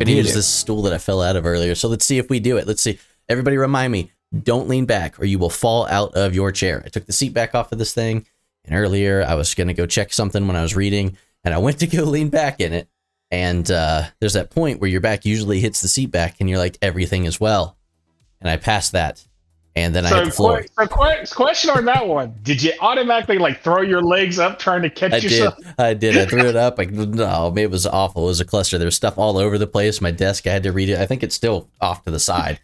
gonna need use it. this stool that I fell out of earlier. So let's see if we do it. Let's see. Everybody remind me, don't lean back or you will fall out of your chair. I took the seat back off of this thing, and earlier I was gonna go check something when I was reading, and I went to go lean back in it. And uh, there's that point where your back usually hits the seat back and you're like, everything is well. And I passed that. And then I hit the floor. que- so que- question on that one: Did you automatically like throw your legs up trying to catch I did. I did. I threw it up. Like no, it was awful. It was a cluster. There was stuff all over the place. My desk. I had to read it. I think it's still off to the side.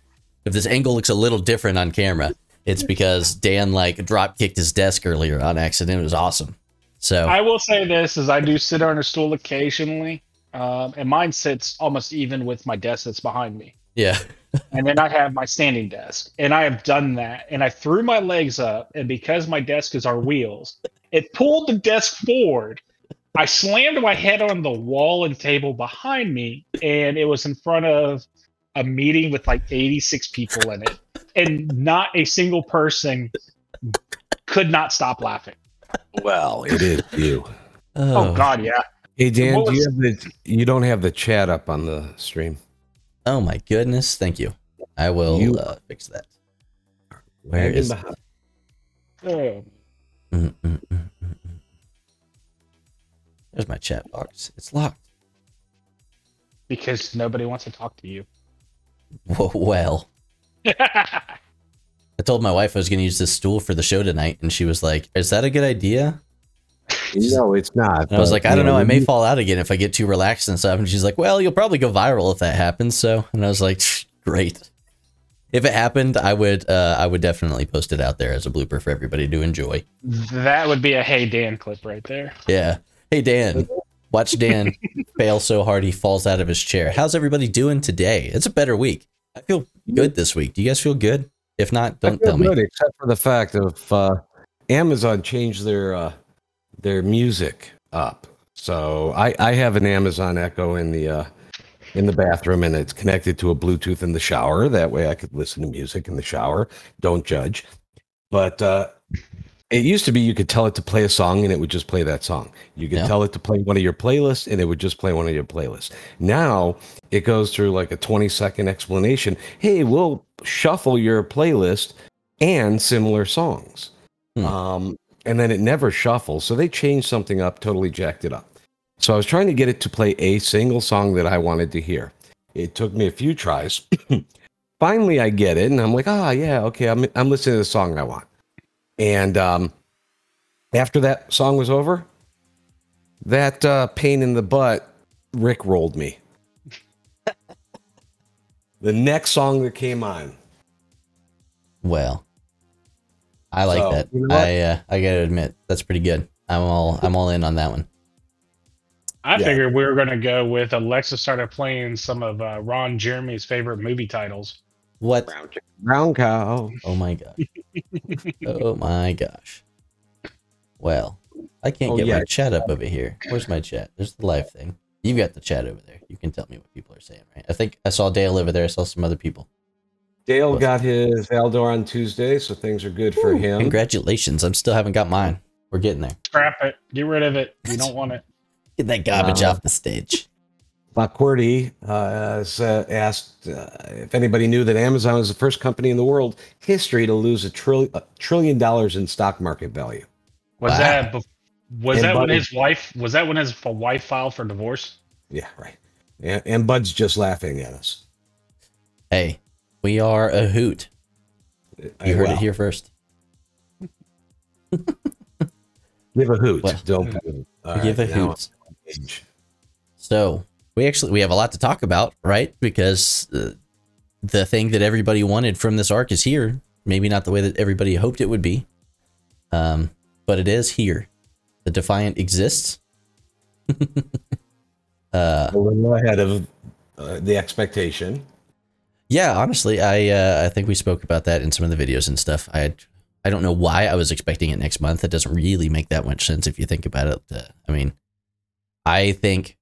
If this angle looks a little different on camera, it's because Dan like drop kicked his desk earlier on accident. It was awesome. So I will say this: is I do sit on a stool occasionally, um, and mine sits almost even with my desk that's behind me. yeah, and then I have my standing desk, and I have done that, and I threw my legs up, and because my desk is our wheels, it pulled the desk forward. I slammed my head on the wall and table behind me, and it was in front of a meeting with like 86 people in it, and not a single person could not stop laughing. Well, it is you. Oh, oh God, yeah. Hey Dan, What do you have the you don't have the chat up on the stream? Oh my goodness! Thank you. I will You- uh, fix that. Where is? Hanging behind. Oh, Mm, mm, mm, mm, mm. There's my chat box. It's locked. because nobody wants to talk to you. Whoa, well. I told my wife I was going to use this stool for the show tonight, and she was like, "Is that a good idea?" No, it's not. I was like, "I don't know. I may fall out again if I get too relaxed and stuff." And she's like, "Well, you'll probably go viral if that happens." So, and I was like, "Great." If it happened, I would, uh, I would definitely post it out there as a blooper for everybody to enjoy. that would be a Hey Dan clip right there. Yeah. Hey Dan, watch Dan fail so hard he falls out of his chair. How's everybody doing today? It's a better week. I feel good this week. Do you guys feel good? If not, don't feel tell me. good, except for the fact of uh, Amazon changed their uh, their music up. So I, I have an Amazon Echo in the uh, in the bathroom, and it's connected to a Bluetooth in the shower. That way, I could listen to music in the shower. Don't judge. But uh, it used to be you could tell it to play a song, and it would just play that song. You could Yeah. tell it to play one of your playlists, and it would just play one of your playlists. Now it goes through like a 20 second explanation. Hey, we'll shuffle your playlist and similar songs. Hmm. Um, and then it never shuffles. So they changed something up, totally jacked it up. So I was trying to get it to play a single song that I wanted to hear. It took me a few tries. Finally, I get it, and I'm like, ah, yeah, okay, I'm, I'm listening to the song I want. And um, after that song was over, that uh, pain in the butt Rick rolled me. the next song that came on, Well, I like So, that. you know? I uh, I gotta admit that's pretty good. I'm all I'm all in on that one. I Yeah. figured we were going to go with Alexa started playing some of uh, Ron Jeremy's favorite movie titles. What? brown, brown cow. Oh my gosh. oh my gosh. Well, I can't Oh, get yeah. my chat up over here. Where's my chat? There's the live thing. You've got the chat over there. You can tell me what people are saying, right? I think I saw Dale over there. I saw some other people. Dale got his Aldor on Tuesday, so things are good for him. Congratulations. I'm still haven't got mine. We're getting there. Scrap it. Get rid of it. You don't want it. Get that garbage Uh, off the stage. Backwardy uh, has uh, asked uh, if anybody knew that Amazon was the first company in the world history to lose a, trill- a trillion dollars in stock market value. Was Wow. that bef- was And that when his wife was that when his wife filed for divorce? Yeah, right. And, and Bud's just laughing at us. Hey, we are a hoot. I- You heard well, it here first. Give a hoot. Don't. Give right, a hoot. I'm on page. So we actually we have a lot to talk about, right? Because uh, the thing that everybody wanted from this arc is here. Maybe not the way that everybody hoped it would be, um, but it is here. The Defiant exists. uh, A little ahead of uh, the expectation. Yeah, honestly, I uh, I think we spoke about that in some of the videos and stuff. I I don't know why I was expecting it next month. It doesn't really make that much sense if you think about it. Uh, I mean, I think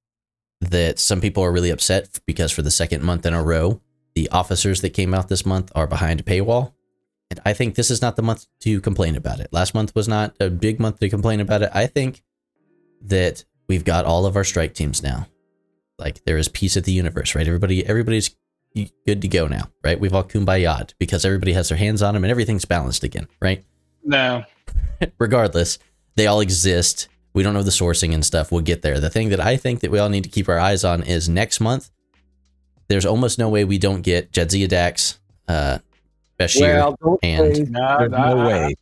that some people are really upset because for the second month in a row, the officers that came out this month are behind a paywall. And I think this is not the month to complain about it. Last month was not a big month to complain about it. I think that we've got all of our strike teams now. Like there is peace at the universe, right? Everybody, everybody's good to go now, right? We've all kumbaya'd because everybody has their hands on them and everything's balanced again, right? No. Regardless, they all exist. We don't know the sourcing and stuff. We'll get there. The thing that I think that we all need to keep our eyes on is next month. There's almost no way we don't get Jadzia Dax, uh, Bashir, Well, don't and- say No, there's no I- way.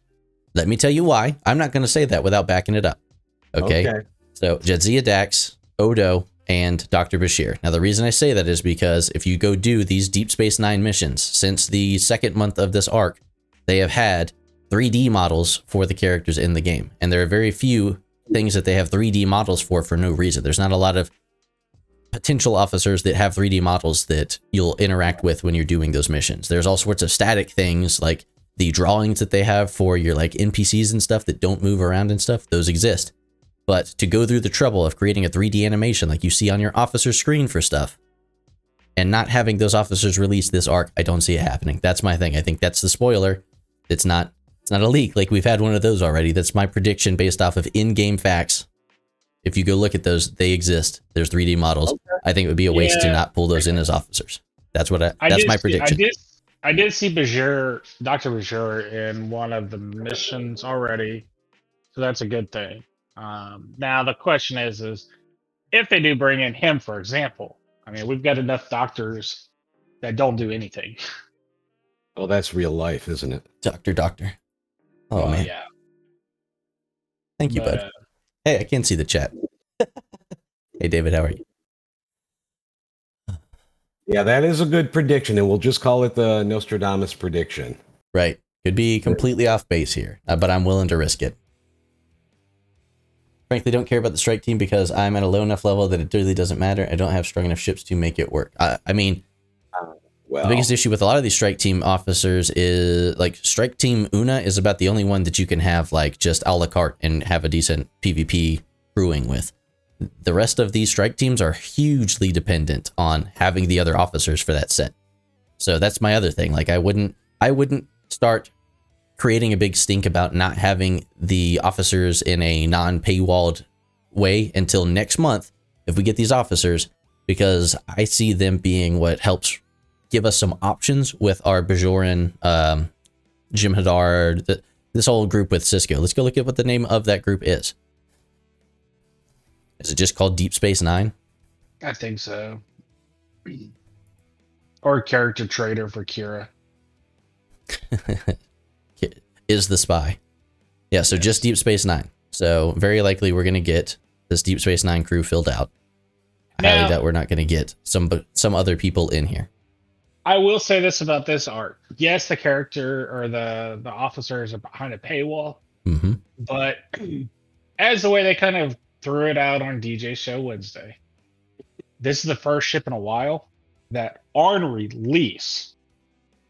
Let me tell you why. I'm not going to say that without backing it up. Okay. So Jadzia Dax, Odo, and Dr. Bashir. Now, the reason I say that is because if you go do these Deep Space Nine missions since the second month of this arc, they have had 3D models for the characters in the game. And there are very few things that they have 3D models for for no reason. There's not a lot of potential officers that have 3D models that you'll interact with when you're doing those missions. There's all sorts of static things like the drawings that they have for your like NPCs and stuff that don't move around and stuff. Those exist. But to go through the trouble of creating a 3D animation like you see on your officer screen for stuff and not having those officers release this arc, I don't see it happening. That's my thing. I think that's the spoiler. It's not it's not a leak like we've had one of those already. That's my prediction based off of in-game facts. If you go look at those, they exist. There's 3D models. I think it would be a waste to not pull those in as officers. That's what I, I that's my see- prediction. I did. I did see Bashir, Doctor Bashir, in one of the missions already, so that's a good thing. Um, now the question is, is if they do bring in him, for example. I mean, we've got enough doctors that don't do anything. Well, that's real life, isn't it? Doctor, doctor. Oh Well, man, yeah. thank you, but, bud. uh, Hey, I can't see the chat. hey, David, how are you? Yeah, that is a good prediction, and we'll just call it the Nostradamus prediction. Right. Could be completely off base here, uh, but I'm willing to risk it. Frankly, don't care about the strike team because I'm at a low enough level that it really doesn't matter. I don't have strong enough ships to make it work. I, I mean, Well, the biggest issue with a lot of these strike team officers is like strike team Una is about the only one that you can have like just a la carte and have a decent PvP crewing with. The rest of these strike teams are hugely dependent on having the other officers for that set. So that's my other thing. Like I wouldn't I wouldn't start creating a big stink about not having the officers in a non-paywalled way until next month if we get these officers because I see them being what helps give us some options with our Bajoran, um, Jem'Hadar, th- this whole group with Sisko. Let's go look at what the name of that group is. Is it just called Deep Space Nine? I think so. Or character trader for Kira. is the spy. Yeah, so just Deep Space Nine. So very likely we're gonna get this Deep Space Nine crew filled out. I highly doubt we're not gonna get some some other people in here. I will say this about this arc. Yes, the character or the the officers are behind a paywall, hmm but as the way they kind of threw it out on DJ Show Wednesday, this is the first ship in a while that on release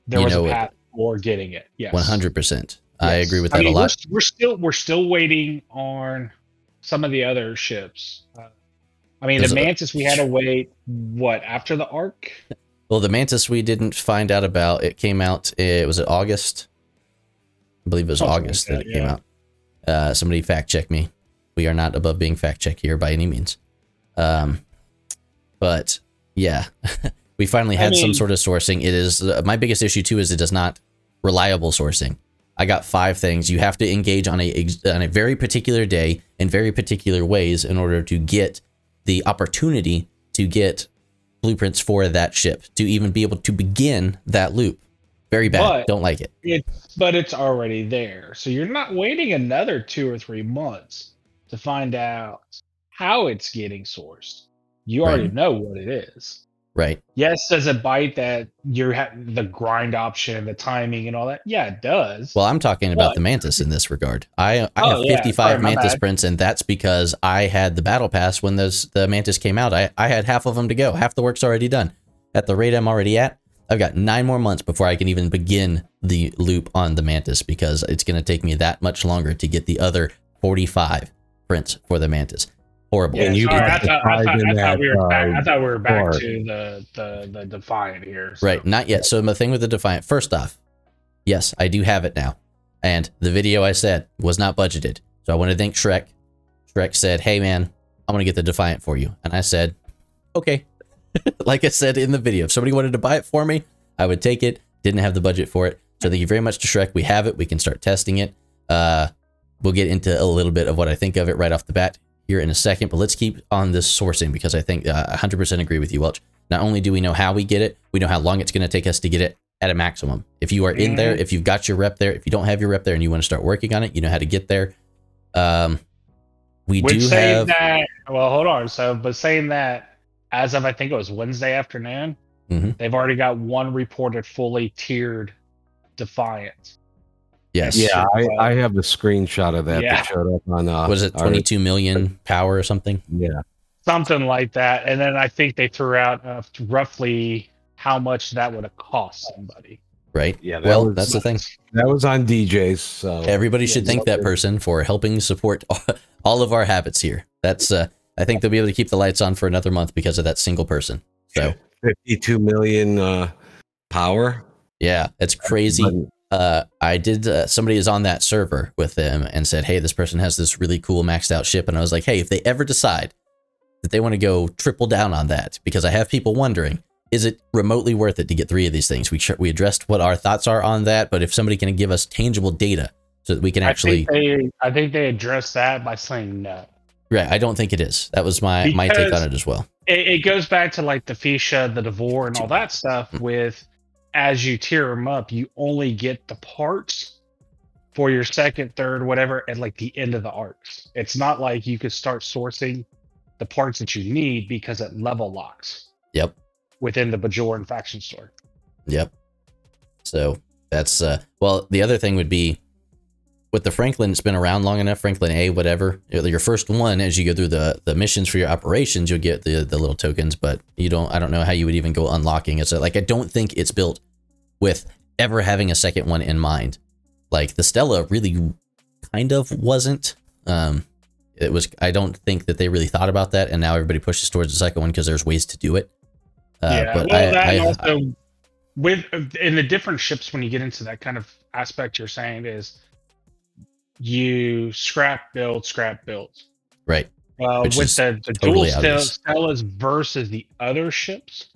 there You was a it. path for getting it. Yes, One hundred percent. I agree with I that mean, a lot. We're, we're still we're still waiting on some of the other ships. Uh, I mean, There's the a- Mantis we had to wait what after the arc. Well, the Mantis we didn't find out about. It came out. It was it August. I believe it was Something like August that, that, it came out. Uh, somebody fact check me. We are not above being fact checked here by any means. Um, but yeah, we finally I had some sort of sourcing. It is uh, my biggest issue too is it does not reliable sourcing. I got five things. You have to engage on a on a very particular day in very particular ways in order to get the opportunity to get blueprints for that ship to even be able to begin that loop. Very bad. But- Don't like it. It's but it's already there, so you're not waiting another two or three months to find out how it's getting sourced. You already Right. know what it is. Right. Yes, does it bite that you're ha- the grind option, the timing, and all that? Yeah, it does. Well, I'm talking about the Mantis in this regard. I I Oh, have yeah. 55 Sorry, Mantis prints, and that's because I had the battle pass when those the Mantis came out. I I had half of them to go. Half the work's already done. At the rate I'm already at, I've got nine more months before I can even begin the loop on the Mantis because it's going to take me that much longer to get the other 45 prints for the Mantis. Horrible. yeah, and you sorry, I thought, I thought, I thought we were back. I uh, thought we were back to the the the Defiant here. so- Right, not yet. So the thing with the Defiant, first off, yes, I do have it now. And the video I said was not budgeted. So I want to thank Shrek. Shrek said, Hey man, I'm gonna get the Defiant for you. And I said, okay. like I said in the video, if somebody wanted to buy it for me, I would take it. Didn't have the budget for it. So thank you very much to Shrek. We have it. We can start testing it. Uh, we'll get into a little bit of what I think of it right off the bat here in a second. But let's keep on this sourcing because I think uh, 100% agree with you, Welch. Not only do we know how we get it, we know how long it's going to take us to get it at a maximum. If you are in there, if you've got your rep there, if you don't have your rep there and you want to start working on it, you know how to get there. Um, we Which do have. that, well, hold on. So, but saying that, as of I think it was Wednesday afternoon, Mhm. they've already got one reported fully tiered Defiant. Yes. Yeah, I, I have the screenshot of that Yeah. that showed up on. Uh, Was it our- 22 million power or something? Yeah, something like that. And then I think they threw out uh, roughly how much that would have cost somebody. Right. yeah. That Well, was, that's the thing. that was on DJs. So Everybody should Yeah, thank that person for helping support all of our habits here. That's uh I think they'll be able to keep the lights on for another month because of that single person. So, 52 million uh, power. yeah, it's crazy. Uh I did uh, somebody is on that server with them and said, "Hey, this person has this really cool maxed out ship." And I was like, "Hey, if they ever decide that they want to go triple down on that because I have people wondering, is it remotely worth it to get 3 of these things?" We we addressed what our thoughts are on that, but if somebody can give us tangible data so that we can actually I think they, I think they addressed that by saying no. Right, I don't think it is. That was my my take on it as well. It, it goes back to like the Feesha, the D'Vor, and all that stuff. With as you tier them up, you only get the parts for your second, third, whatever, at like the end of the arcs. It's not like you could start sourcing the parts that you need because it level locks Yep, within the Bajoran faction store. yep. So that's uh well, the other thing would be with the Franklin, it's been around long enough, Franklin A, whatever. Your first one, as you go through the the missions for your operations, you'll get the the little tokens, but you don't I don't know how you would even go unlocking it. So like I don't think it's built with ever having a second one in mind. Like the Stella really kind of wasn't. Um it was I don't think that they really thought about that and now everybody pushes towards the second one because there's ways to do it. Uh, yeah, but well, I, that I, also with in the different ships when you get into that kind of aspect, you're saying is you scrap build, scrap build. right. Uh, with is the, the totally dual obvious. Stellas versus the other ships,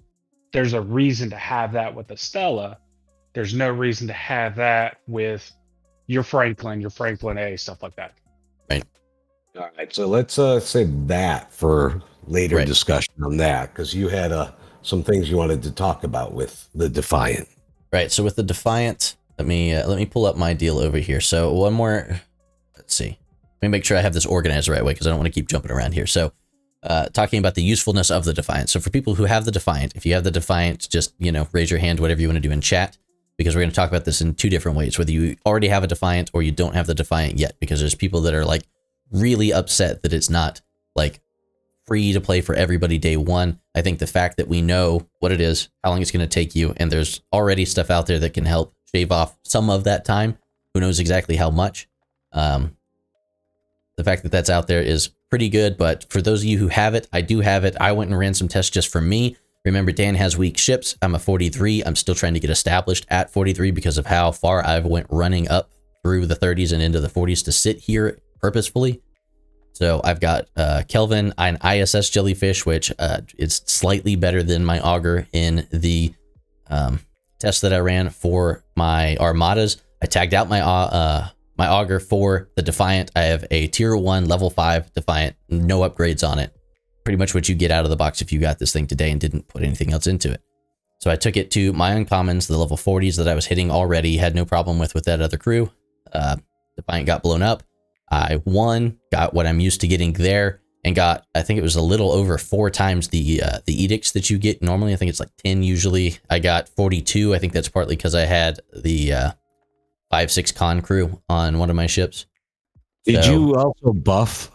there's a reason to have that with the Stella. There's no reason to have that with your Franklin, your Franklin A, stuff like that. Right. All right, so let's uh, save that for later Right. discussion on that because you had uh, some things you wanted to talk about with the Defiant. Right. So with the Defiant, let me uh, let me pull up my deal over here. So one more. Let's see. Let me make sure I have this organized the right way because I don't want to keep jumping around here. So, uh, talking about the usefulness of the Defiant. So for people who have the Defiant, if you have the Defiant, just you know raise your hand, whatever you want to do in chat, because we're going to talk about this in two different ways. Whether you already have a Defiant or you don't have the Defiant yet, because there's people that are like really upset that it's not like free to play for everybody day one. I think the fact that we know what it is, how long it's going to take you, and there's already stuff out there that can help shave off some of that time. Who knows exactly how much? Um, the fact that that's out there is pretty good. But for those of you who have it, I do have it. I went and ran some tests just for me. Remember, Dan has weak ships. I'm a 43. I'm still trying to get established at 43 because of how far I have went running up through the 30s and into the 40s to sit here purposefully. So I've got uh, Kelvin, an ISS jellyfish, which uh, is slightly better than my Augur in the um, test that I ran for my armadas. I tagged out my uh, uh, my Augur for the Defiant. I have a tier one, level five Defiant, no upgrades on it. Pretty much what you get out of the box if you got this thing today and didn't put anything else into it. So I took it to my uncommons, the level 40s that I was hitting already, had no problem with with that other crew. Uh, Defiant got blown up. I won, got what I'm used to getting there, and got I think it was a little over four times the uh, the edicts that you get normally. I think it's like ten usually. I got 42. I think that's partly because I had the uh, five six con crew on one of my ships. Did So- you also buff?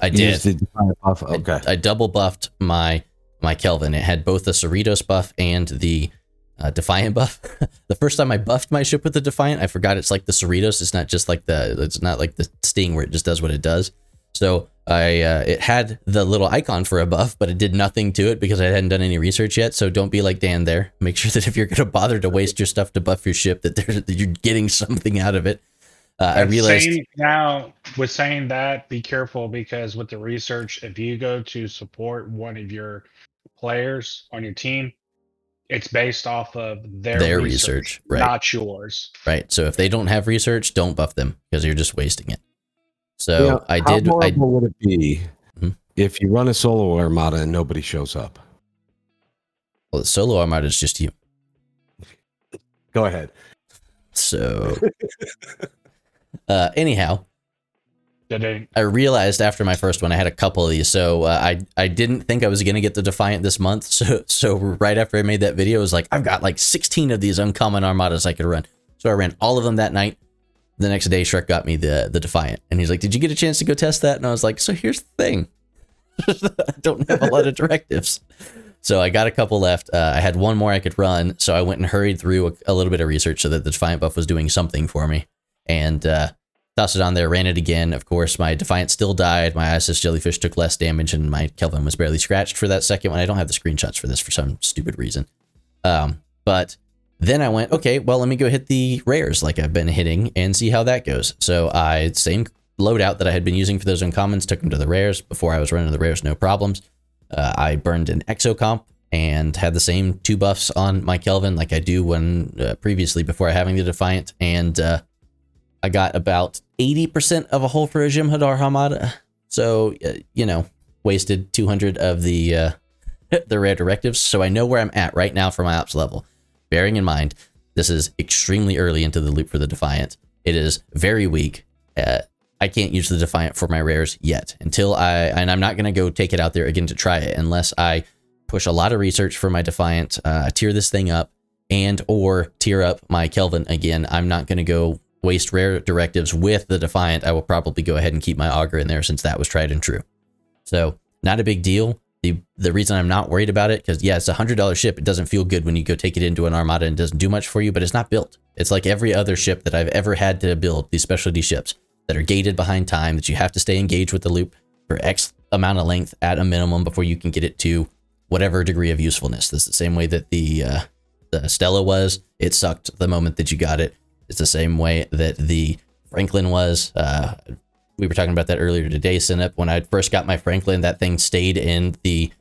I did. the Defiant buff? I- Okay. I, double buffed my my Kelvin. It had both the Cerritos buff and the uh, Defiant buff. the first time I buffed my ship with the Defiant, I forgot it's like the Cerritos. It's not just like the it's not like the Sting where it just does what it does. So I uh, it had the little icon for a buff, but it did nothing to it because I hadn't done any research yet. So don't be like Dan there. Make sure that if you're going to bother to waste your stuff to buff your ship, that, that you're getting something out of it. Uh, I realized. now with saying that, be careful because with the research, if you go to support one of your players on your team, it's based off of their, Their research, research, right. not yours. Right. So if they don't have research, don't buff them because you're just wasting it. So know, I how did. I, horrible would it be Mhm. if you run a solo armada and nobody shows up? well, the solo armada is just you. Go ahead. So, uh, anyhow, I realized after my first one, I had a couple of these. So uh, I I didn't think I was gonna get the Defiant this month. So so right after I made that video, I was like, I've got like 16 of these uncommon armadas I could run. So I ran all of them that night. The next day, Shrek got me the the Defiant, and he's like, "Did you get a chance to go test that?" And I was like, "So here's the thing, I don't have a lot of directives." So I got a couple left. Uh, I had one more I could run, so I went and hurried through a, a little bit of research so that the Defiant buff was doing something for me, and uh, tossed it on there, ran it again. Of course, my Defiant still died. My ISS Jellyfish took less damage, and my Kelvin was barely scratched for that second one. I don't have the screenshots for this for some stupid reason. Um, but then I went, okay, well, let me go hit the rares like I've been hitting and see how that goes. So I same loadout that I had been using for those uncommons, took them to the rares. Before I was running the rares, no problems. Uh, I burned an Exocomp and had the same two buffs on my Kelvin like I do when uh, previously before having the Defiant, and uh, I got about 80% of a hole for a Jem'Hadar Hamada. So, uh, you know, wasted 200 of the uh, the rare directives. So I know where I'm at right now for my ops level. Bearing in mind, this is extremely early into the loop for the Defiant. It is very weak. Uh, I can't use the Defiant for my rares yet until I, and I'm not going to go take it out there again to try it unless I push a lot of research for my Defiant, uh, this thing up, and or tier up my Kelvin again. I'm not going to go waste rare directives with the Defiant. I will probably go ahead and keep my Augur in there since that was tried and true. So not a big deal. The the reason I'm not worried about it because yeah, it's a hundred dollar ship. It doesn't feel good when you go take it into an armada and doesn't do much for you, but it's not built. It's like every other ship that I've ever had to build. These specialty ships that are gated behind time that you have to stay engaged with the loop for X amount of length at a minimum before you can get it to whatever degree of usefulness. This is the same way that the uh, the Stella was. It sucked the moment that you got it. It's the same way that the Franklin was. Uh, we were talking about that earlier today, Synap. When I first got my Franklin, that thing stayed in the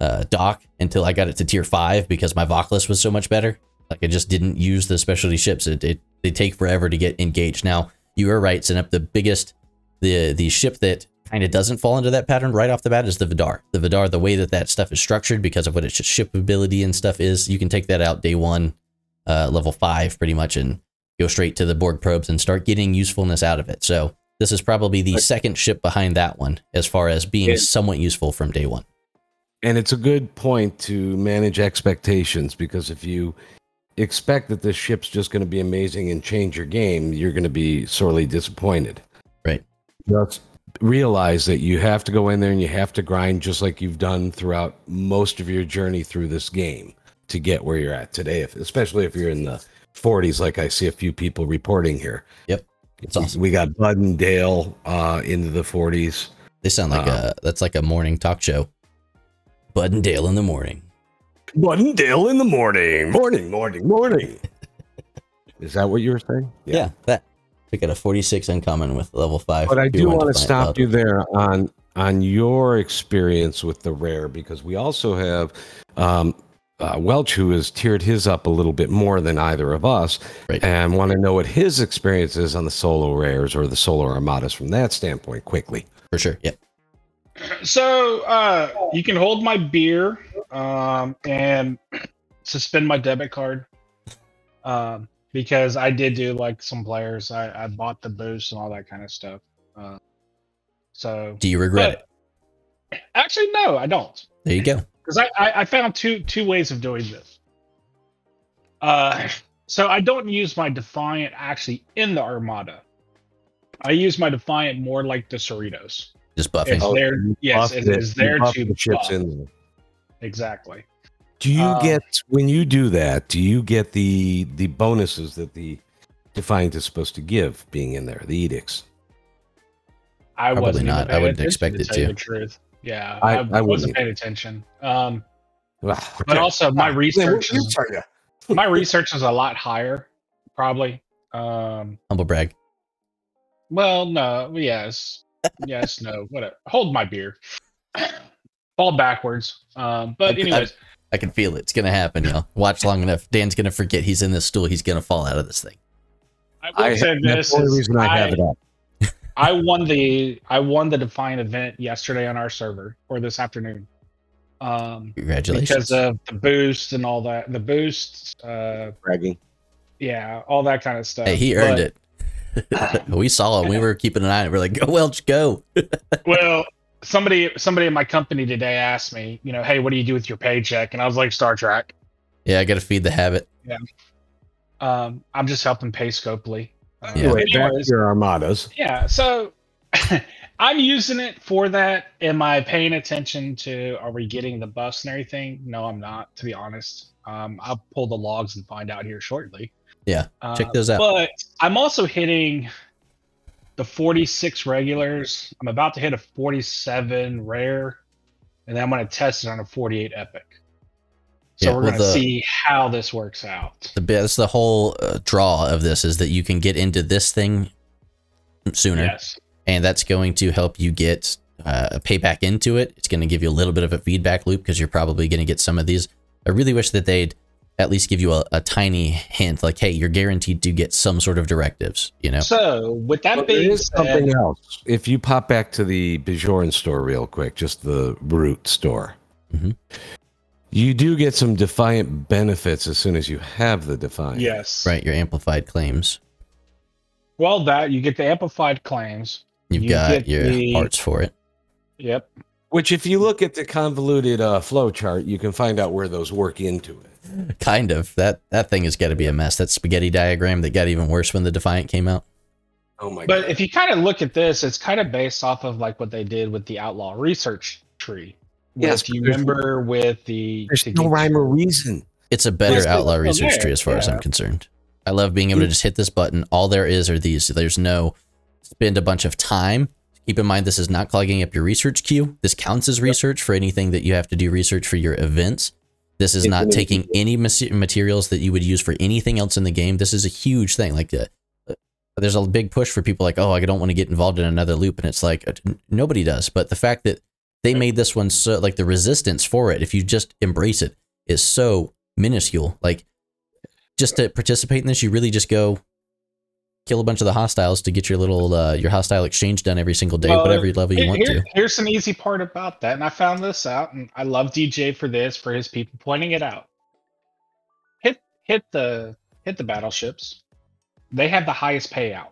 uh, dock until I got it to tier five because my Vocalist was so much better. Like I just didn't use the specialty ships. It, it they take forever to get engaged. Now you are right, Synap. The biggest, the the ship that kind of doesn't fall into that pattern right off the bat is the Vidar. The Vidar, the way that that stuff is structured because of what its ship ability and stuff is, you can take that out day one, uh, level five, pretty much, and go straight to the Borg probes and start getting usefulness out of it. So this is probably the second ship behind that one as far as being Yeah. somewhat useful from day one. And it's a good point to manage expectations because if you expect that this ship's just going to be amazing and change your game, you're going to be sorely disappointed. Right. Just realize that you have to go in there and you have to grind just like you've done throughout most of your journey through this game to get where you're at today, if, especially if you're in the 40s, like I see a few people reporting here. Yep. It's awesome. We got Bud and Dale uh, into the 40s. They sound like Uh-huh. a that's like a morning talk show. Bud and Dale in the morning. Bud and Dale in the morning. Morning, morning, morning. Is that what you were saying? Yeah, that. We got a 46 uncommon with level five. But I do want to stop out. you there on on your experience with the rare because we also have um, uh, Welch who has tiered his up a little bit more than either of us, Right. and want to know what his experience is on the solo rares or the solo armadas from that standpoint. Quickly, for sure. Yep. So uh, you can hold my beer um, and suspend my debit card um, because I did do like some players. I, I bought the boost and all that kind of stuff. Uh, so Do you regret but- it? actually, no, I don't There you go. Because I, I, I found two two ways of doing this. Uh, so I don't use my Defiant actually in the Armada. I use my Defiant more like the Cerritos. Just buffing. It's Oh, there. Yes, it it. is there to the chips buff. in there. Exactly. Do you Um, get when you do that? Do you get the the bonuses that the Defiant is supposed to give being in there? The edicts. I Probably wasn't not. I wouldn't attention, expect it tell you to. The truth. Yeah, I- I, I wasn't paying attention. Um, but also my research you is tell ya. my research is a lot higher, probably. Um, Humble brag. well, no, yes, yes, no, whatever. Hold my beer. fall backwards. Um, but anyways, I can feel it. It's gonna happen, y'all. Watch long enough. Dan's gonna forget he's in this stool. He's gonna fall out of this thing. I will I, say that's this: the only is reason I, have it up. I won the I won the Defiant event yesterday on our server or this afternoon. Um, Congratulations. because of the boost and all that, the boosts, uh, Bragging. yeah, all that kind of stuff. hey, he earned But- it. we saw him. We were keeping an eye on it. We're like, go Welch, go. well somebody somebody in my company today asked me you know hey what do you do with your paycheck and i was like star trek Yeah, I gotta feed the habit. Yeah. Um i'm just helping pay scopely Yeah. Anyway, to anyways, your armadas. yeah so i'm using it for that. Am i paying attention to are we getting the buffs and everything? No i'm not to be honest. Um i'll pull the logs and find out here shortly. Yeah, Uh, check those out. but i'm also hitting the 46 regulars. I'm about to hit a 47 rare and then i'm going to test it on a 48 epic so Yeah, we're well, going to see how this works out The that's the whole uh, draw of this is that you can get into this thing sooner, yes and that's going to help you get uh, a payback into it. It's going to give you a little bit of a feedback loop because you're probably going to get some of these. I really wish that they'd at least give you a, a tiny hint, like, "Hey, you're guaranteed to get some sort of directives." You know, so with that But being said, something else. If you pop back to the Bajoran store real quick, just the root store, Mhm. You do get some Defiant benefits as soon as you have the Defiant. yes right? Your amplified claims. well that you get the amplified claims You've You got your the- parts for it. yep Which, if you look at the convoluted uh, flow chart, you can find out where those work into it. Kind of. That that thing has got to be a mess. That spaghetti diagram that got even worse when the Defiant came out. Oh my god. But god! if you kind of look at this, it's kind of based off of like what they did with the outlaw research tree. Yes, if you remember with the There's no rhyme or reason. It's a better Yes, outlaw it's research tree as far as I'm concerned. I love being able to just hit this button. All there is are these. There's no spend a bunch of time. Keep in mind this is not clogging up your research queue. This counts as research for anything that you have to do research for your events. This is not taking any materials that you would use for anything else in the game. This is a huge thing. Like uh, uh, there's a big push for people like, oh, I don't want to get involved in another loop, and it's like uh, nobody does. But the fact that they made this one so like the resistance for it, if you just embrace it, is so minuscule. Like just to participate in this, you really just go kill a bunch of the hostiles to get your little uh, your hostile exchange done every single day, Well, whatever level you Here- want to. Here's an easy part about that, and I found this out, and I love DJ for this, for his people pointing it out. Hit hit the hit the battleships. They have the highest payout.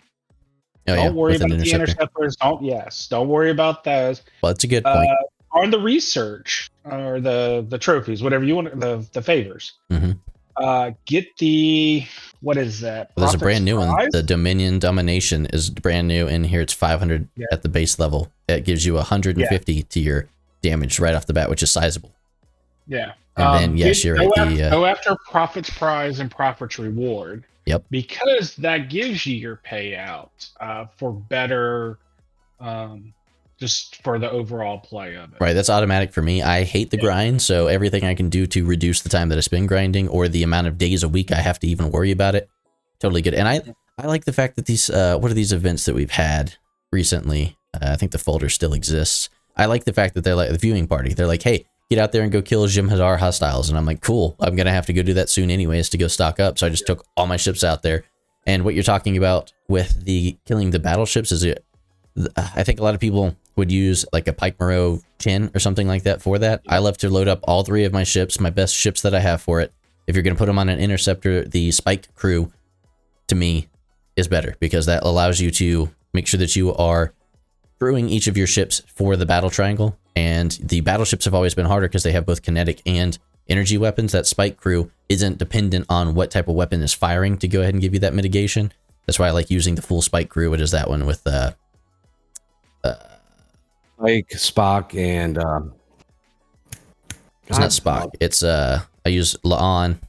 Oh don't worry with an about the interceptors. Don't yes, don't worry about those. Well, that's a good Uh, point. on the research or the the trophies, whatever you want, the the favors. Mhm. Uh, get the what is that? Well, there's a brand new one. The Dominion Domination is brand new, and here it's 500 Yeah. at the base level. It gives you 150 to your damage right off the bat, which is sizable. Yeah. And then, yes, you're go at after, the, uh, go after Prophet's Prize and Prophet's Reward. Yep. Because that gives you your payout uh, for better, um, just for the overall play of it. Right, that's automatic for me. I hate the Yeah. grind, so everything I can do to reduce the time that I spend grinding or the amount of days a week I have to even worry about it, totally good. And I I like the fact that these uh, what are these events that we've had recently? Uh, I think the folder still exists. I like the fact that they're like the viewing party. They're like, hey, get out there and go kill Jem'Hadar hostiles, and I'm like, cool. I'm gonna have to go do that soon anyways to go stock up. So I just took all my ships out there. And what you're talking about with the killing the battleships is it. I think a lot of people would use like a Pike Moreau Chen or something like that for that. I love to load up all three of my ships, my best ships that I have for it. If you're going to put them on an interceptor, the Spike crew to me is better because that allows you to make sure that you are crewing each of your ships for the battle triangle. And the battleships have always been harder because they have both kinetic and energy weapons. That Spike crew isn't dependent on what type of weapon is firing to go ahead and give you that mitigation. That's why I like using the full Spike crew. It is that one with uh, Like Spock and um, It's not Spock. It's uh, I use La'an,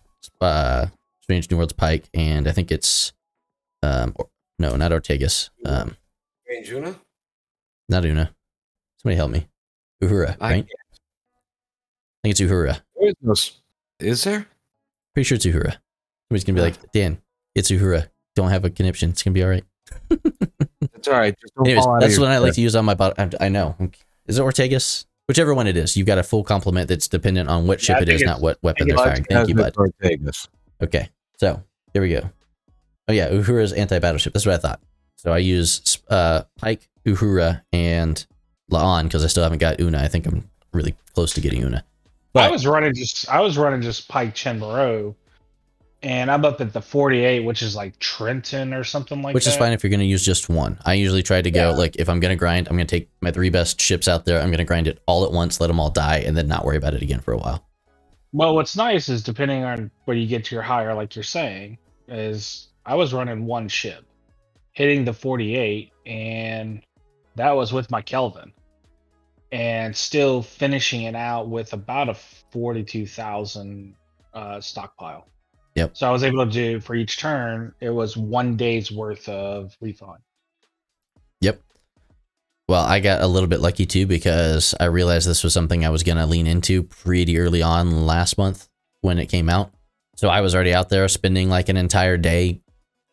uh, Strange New Worlds Pike, and I think it's um, or, no, not Ortegas. Um, Strange Una? not Una. Somebody help me. Uhura, I right? I think it's Uhura. There's no Is there? Pretty sure it's Uhura. Somebody's gonna be like, Dan, it's Uhura. Don't have a conniption. It's gonna be all right. That's all right. Just don't Anyways, fall out of that's your what I like to use on my bot. I, I know. Is it Ortegas? whichever one it is. You've got a full complement that's dependent on what ship Yeah, it is, not what weapon they're firing. Thank you, bud. Vegas. Okay, so here we go. Oh yeah, Uhura's anti-battleship. That's what I thought. So I use uh, Pike, Uhura, and La'an because I still haven't got Una. I think I'm really close to getting Una. I was running just I was running just Pike Chenbaro, and I'm up at the 48, which is like Trenton or something like that. which is fine if you're going to use just one. I usually try to go Yeah. like if I'm going to grind, I'm going to take my three best ships out there. I'm going to grind it all at once, let them all die, and then not worry about it again for a while. Well, what's nice is depending on where you get to your higher, like you're saying, is I was running one ship, hitting the 48, and that was with my Kelvin, and still finishing it out with about a 42,000 uh, stockpile. Yep. So I was able to do for each turn, it was one day's worth of refund. Yep. Well, I got a little bit lucky too because I realized this was something I was going to lean into pretty early on last month when it came out. So I was already out there spending like an entire day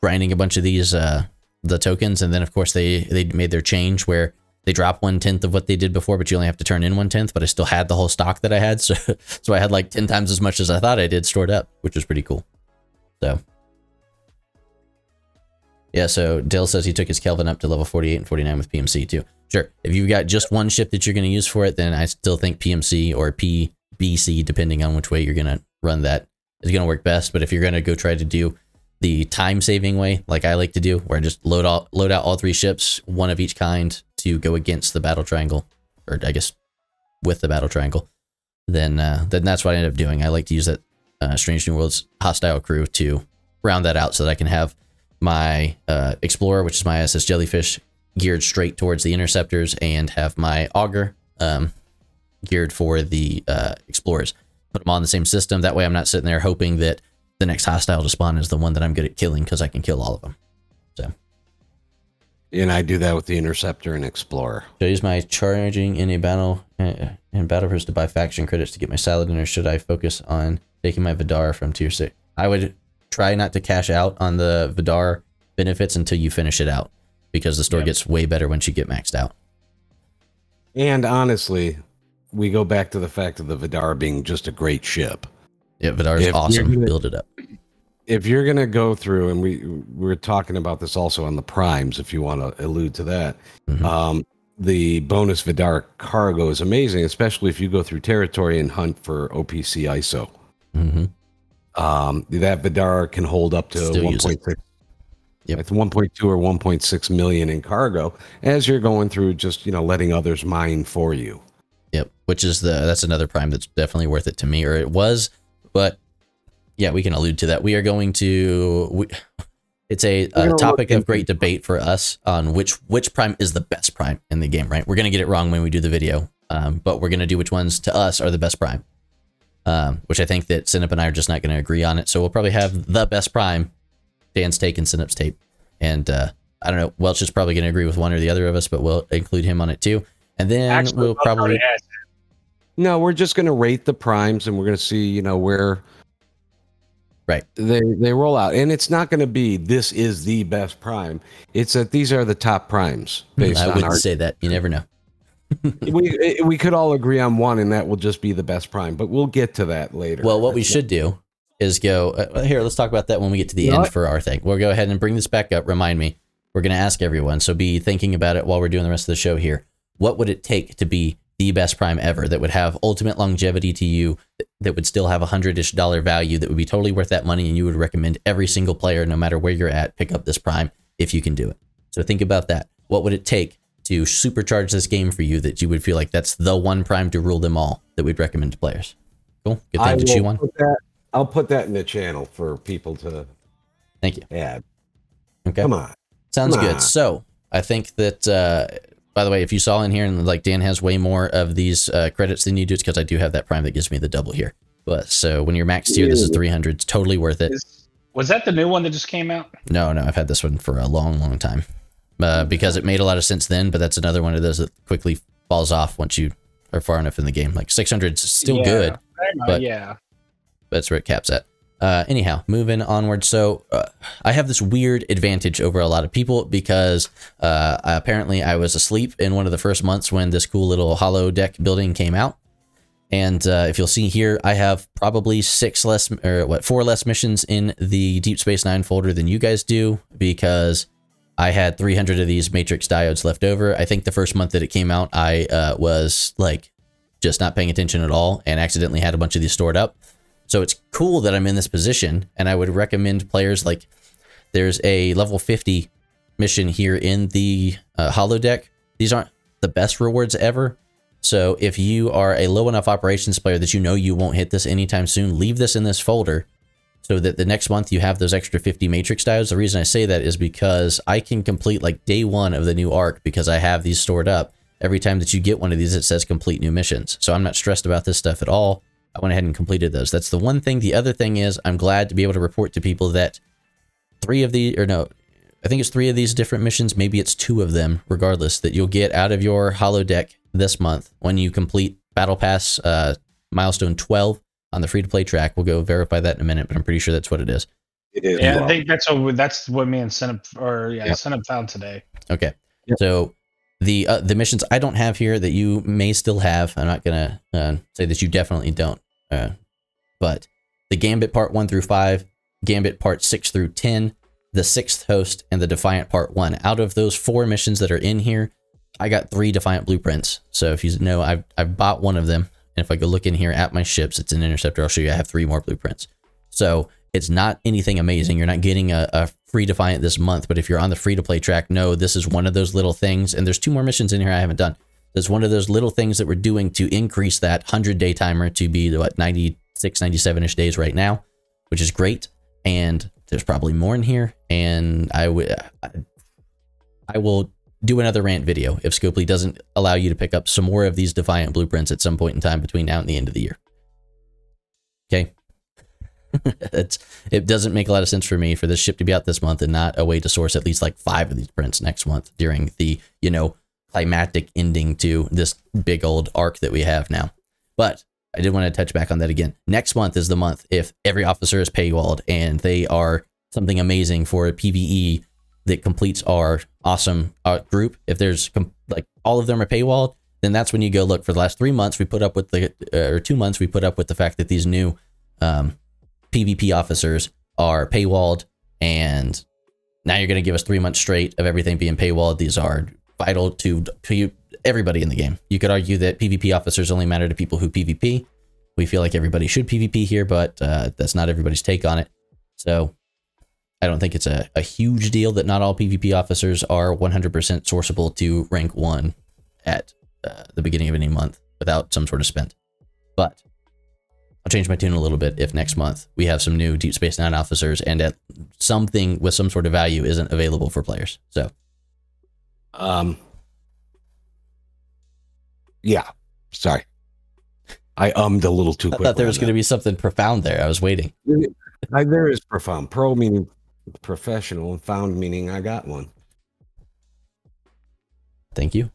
grinding a bunch of these uh the tokens and then of course they they made their change where they drop one tenth of what they did before, but you only have to turn in one tenth. But I still had the whole stock that I had, so so I had like ten times as much as I thought I did stored up, which was pretty cool. So yeah, so Dale says he took his Kelvin up to level 48 and 49 with PMC too. Sure. If you've got just one ship that you're going to use for it, then I still think PMC or PBC, depending on which way you're going to run that, is going to work best. But if you're going to go try to do the time saving way, like I like to do, where I just load all, load out all three ships, one of each kind, to go against the battle triangle, or I guess with the battle triangle, then uh, then that's what I end up doing. I like to use that uh, Strange New Worlds hostile crew to round that out so that I can have my uh, Explorer, which is my SS Jellyfish, geared straight towards the interceptors, and have my Augur um, geared for the uh, Explorers. Put them in the same system. That way, I'm not sitting there hoping that the next hostile to spawn is the one that I'm good at killing because I can kill all of them. And I do that with the Interceptor and Explorer. Should I use my charging in a battle uh, in battle first to buy faction credits to get my Saladin, or should I focus on taking my Vidar from tier six? I would try not to cash out on the Vidar benefits until you finish it out, because the store Yep. gets way better once you get maxed out. And honestly, we go back to the fact of the Vidar being just a great ship. Yeah, Vidar is awesome. gonna- Build it up. If you're going to go through, and we we're talking about this also on the primes, if you want to allude to that, Mhm. um, the bonus Vidar cargo is amazing, especially if you go through territory and hunt for OPC ISO. hmm Um, that Vidar can hold up to Still use it. 1.6. Yep. It's 1.2 or 1.6 million in cargo as you're going through just, you know, letting others mine for you. Yep. Which is the that's another prime that's definitely worth it to me, or it was, but yeah, we can allude to that. We are going to. We, it's a, a topic of great debate for us on which which prime is the best prime in the game. Right? We're gonna get it wrong when we do the video, um, but we're gonna do which ones to us are the best prime. Um, which I think that Synap and I are just not going to agree on it. So we'll probably have the best prime, Dan's take and Synap's tape, and uh, I don't know. Welch is probably going to agree with one or the other of us, but we'll include him on it too. And then Actually, we'll probably has. No, we're just going to rate the primes and we're going to see, you know, where Right. they they roll out. And it's not going to be this is the best prime. It's that these are the top primes hmm, based I on wouldn't our say that. You never know. we eh, we could all agree on one and that will just be the best prime, but we'll get to that later. Well, what we should do is go uh, uh, here. Let's talk about that when we get to the You end for our thing. We'll go ahead and bring this back up. Remind me. We're going to ask everyone. So be thinking about it while we're doing the rest of the show here. What would it take to be the best prime ever that would have ultimate longevity to you, that would still have a hundred ish dollar value, that would be totally worth that money, and you would recommend every single player, no matter where you're at, pick up this prime if you can do it. So think about that. What would it take to supercharge this game for you that you would feel like that's the one prime to rule them all that we'd recommend to players? Cool. Good I thing to chew on. that I'll put that in the channel for people to Thank you. yeah Okay. Come on. Sounds Come on. good. So I think that, uh, by the way, if you saw in here and like Dan has way more of these uh, credits than you do, it's because I do have that prime that gives me the double here. But so when you're max tier, this is 300. It's totally worth it. Is- was that the new one that just came out? No, no, I've had this one for a long, long time uh, because it made a lot of sense then. But that's another one of those that quickly falls off once you are far enough in the game. Like 600 is still Yeah, good, but- yeah. that's where it caps at. Uh, anyhow, moving onward. So uh, I have this weird advantage over a lot of people because uh, apparently I was asleep in one of the first months when this cool little holodeck building came out. And uh, if you'll see here, I have probably six less or what four less missions in the Deep Space Nine folder than you guys do because I had 300 of these matrix diodes left over. I think the first month that it came out, I uh, was like just not paying attention at all and accidentally had a bunch of these stored up. So it's cool that I'm in this position, and I would recommend players like there's a level 50 mission here in the uh, holodeck. These aren't the best rewards ever. So if you are a low enough operations player that you know you won't hit this anytime soon, leave this in this folder so that the next month you have those extra 50 matrix diodes. The reason I say that is because I can complete like day one of the new arc because I have these stored up. Every time that you get one of these, it says complete new missions. So I'm not stressed about this stuff at all. I went ahead and completed those. That's the one thing. The other thing is I'm glad to be able to report to people that three of the, or no, I think it's three of these different missions. Maybe it's two of them, regardless, that you'll get out of your holodeck this month when you complete Battle Pass uh, milestone 12 on the free to play track. We'll go verify that in a minute, but I'm pretty sure that's what it is. It is. Yeah, well. I think that's what that's what me and Senate or yeah, Yep. Senate found today. Okay. Yep. So the uh, the missions I don't have here that you may still have. I'm not gonna uh, say that you definitely don't. Uh, but the Gambit part one through five, Gambit part six through ten, the sixth host, and the Defiant part one. Out of those four missions that are in here, I got three Defiant blueprints. So if you know, I've I've bought one of them. And if I go look in here at my ships, it's an interceptor. I'll show you. I have three more blueprints. So it's not anything amazing. You're not getting a, a free Defiant this month, but if you're on the free to play track, no, this is one of those little things. And there's two more missions in here I haven't done. There's one of those little things that we're doing to increase that 100 day timer to be what 96, 97 ish days right now, which is great. And there's probably more in here. And I I will do another rant video if Scopely doesn't allow you to pick up some more of these Defiant blueprints at some point in time between now and the end of the year. Okay. it doesn't make a lot of sense for me for this ship to be out this month and not a way to source at least like five of these prints next month during the, you know, climactic ending to this big old arc that we have now. But I did want to touch back on that again. Next month is the month if every officer is paywalled and they are something amazing for a PVE that completes our awesome uh, group. If there's com- like all of them are paywalled, then that's when you go look. For the last three months, we put up with the uh, or two months, we put up with the fact that these new um, PvP officers are paywalled, and now you're going to give us three months straight of everything being paywalled. These are vital to, everybody in the game. You could argue that PvP officers only matter to people who PvP. We feel like everybody should PvP here, but uh, that's not everybody's take on it. So I don't think it's a, a huge deal that not all PvP officers are 100% sourceable to rank one at uh, the beginning of any month without some sort of spend. But I'll change my tune a little bit if next month we have some new Deep Space Nine officers and at something with some sort of value isn't available for players. So Um. Yeah. Sorry. I ummed a little too I thought there was going to be something profound there. I was waiting. There is profound. Pro meaning professional, and found meaning I got one. Thank you.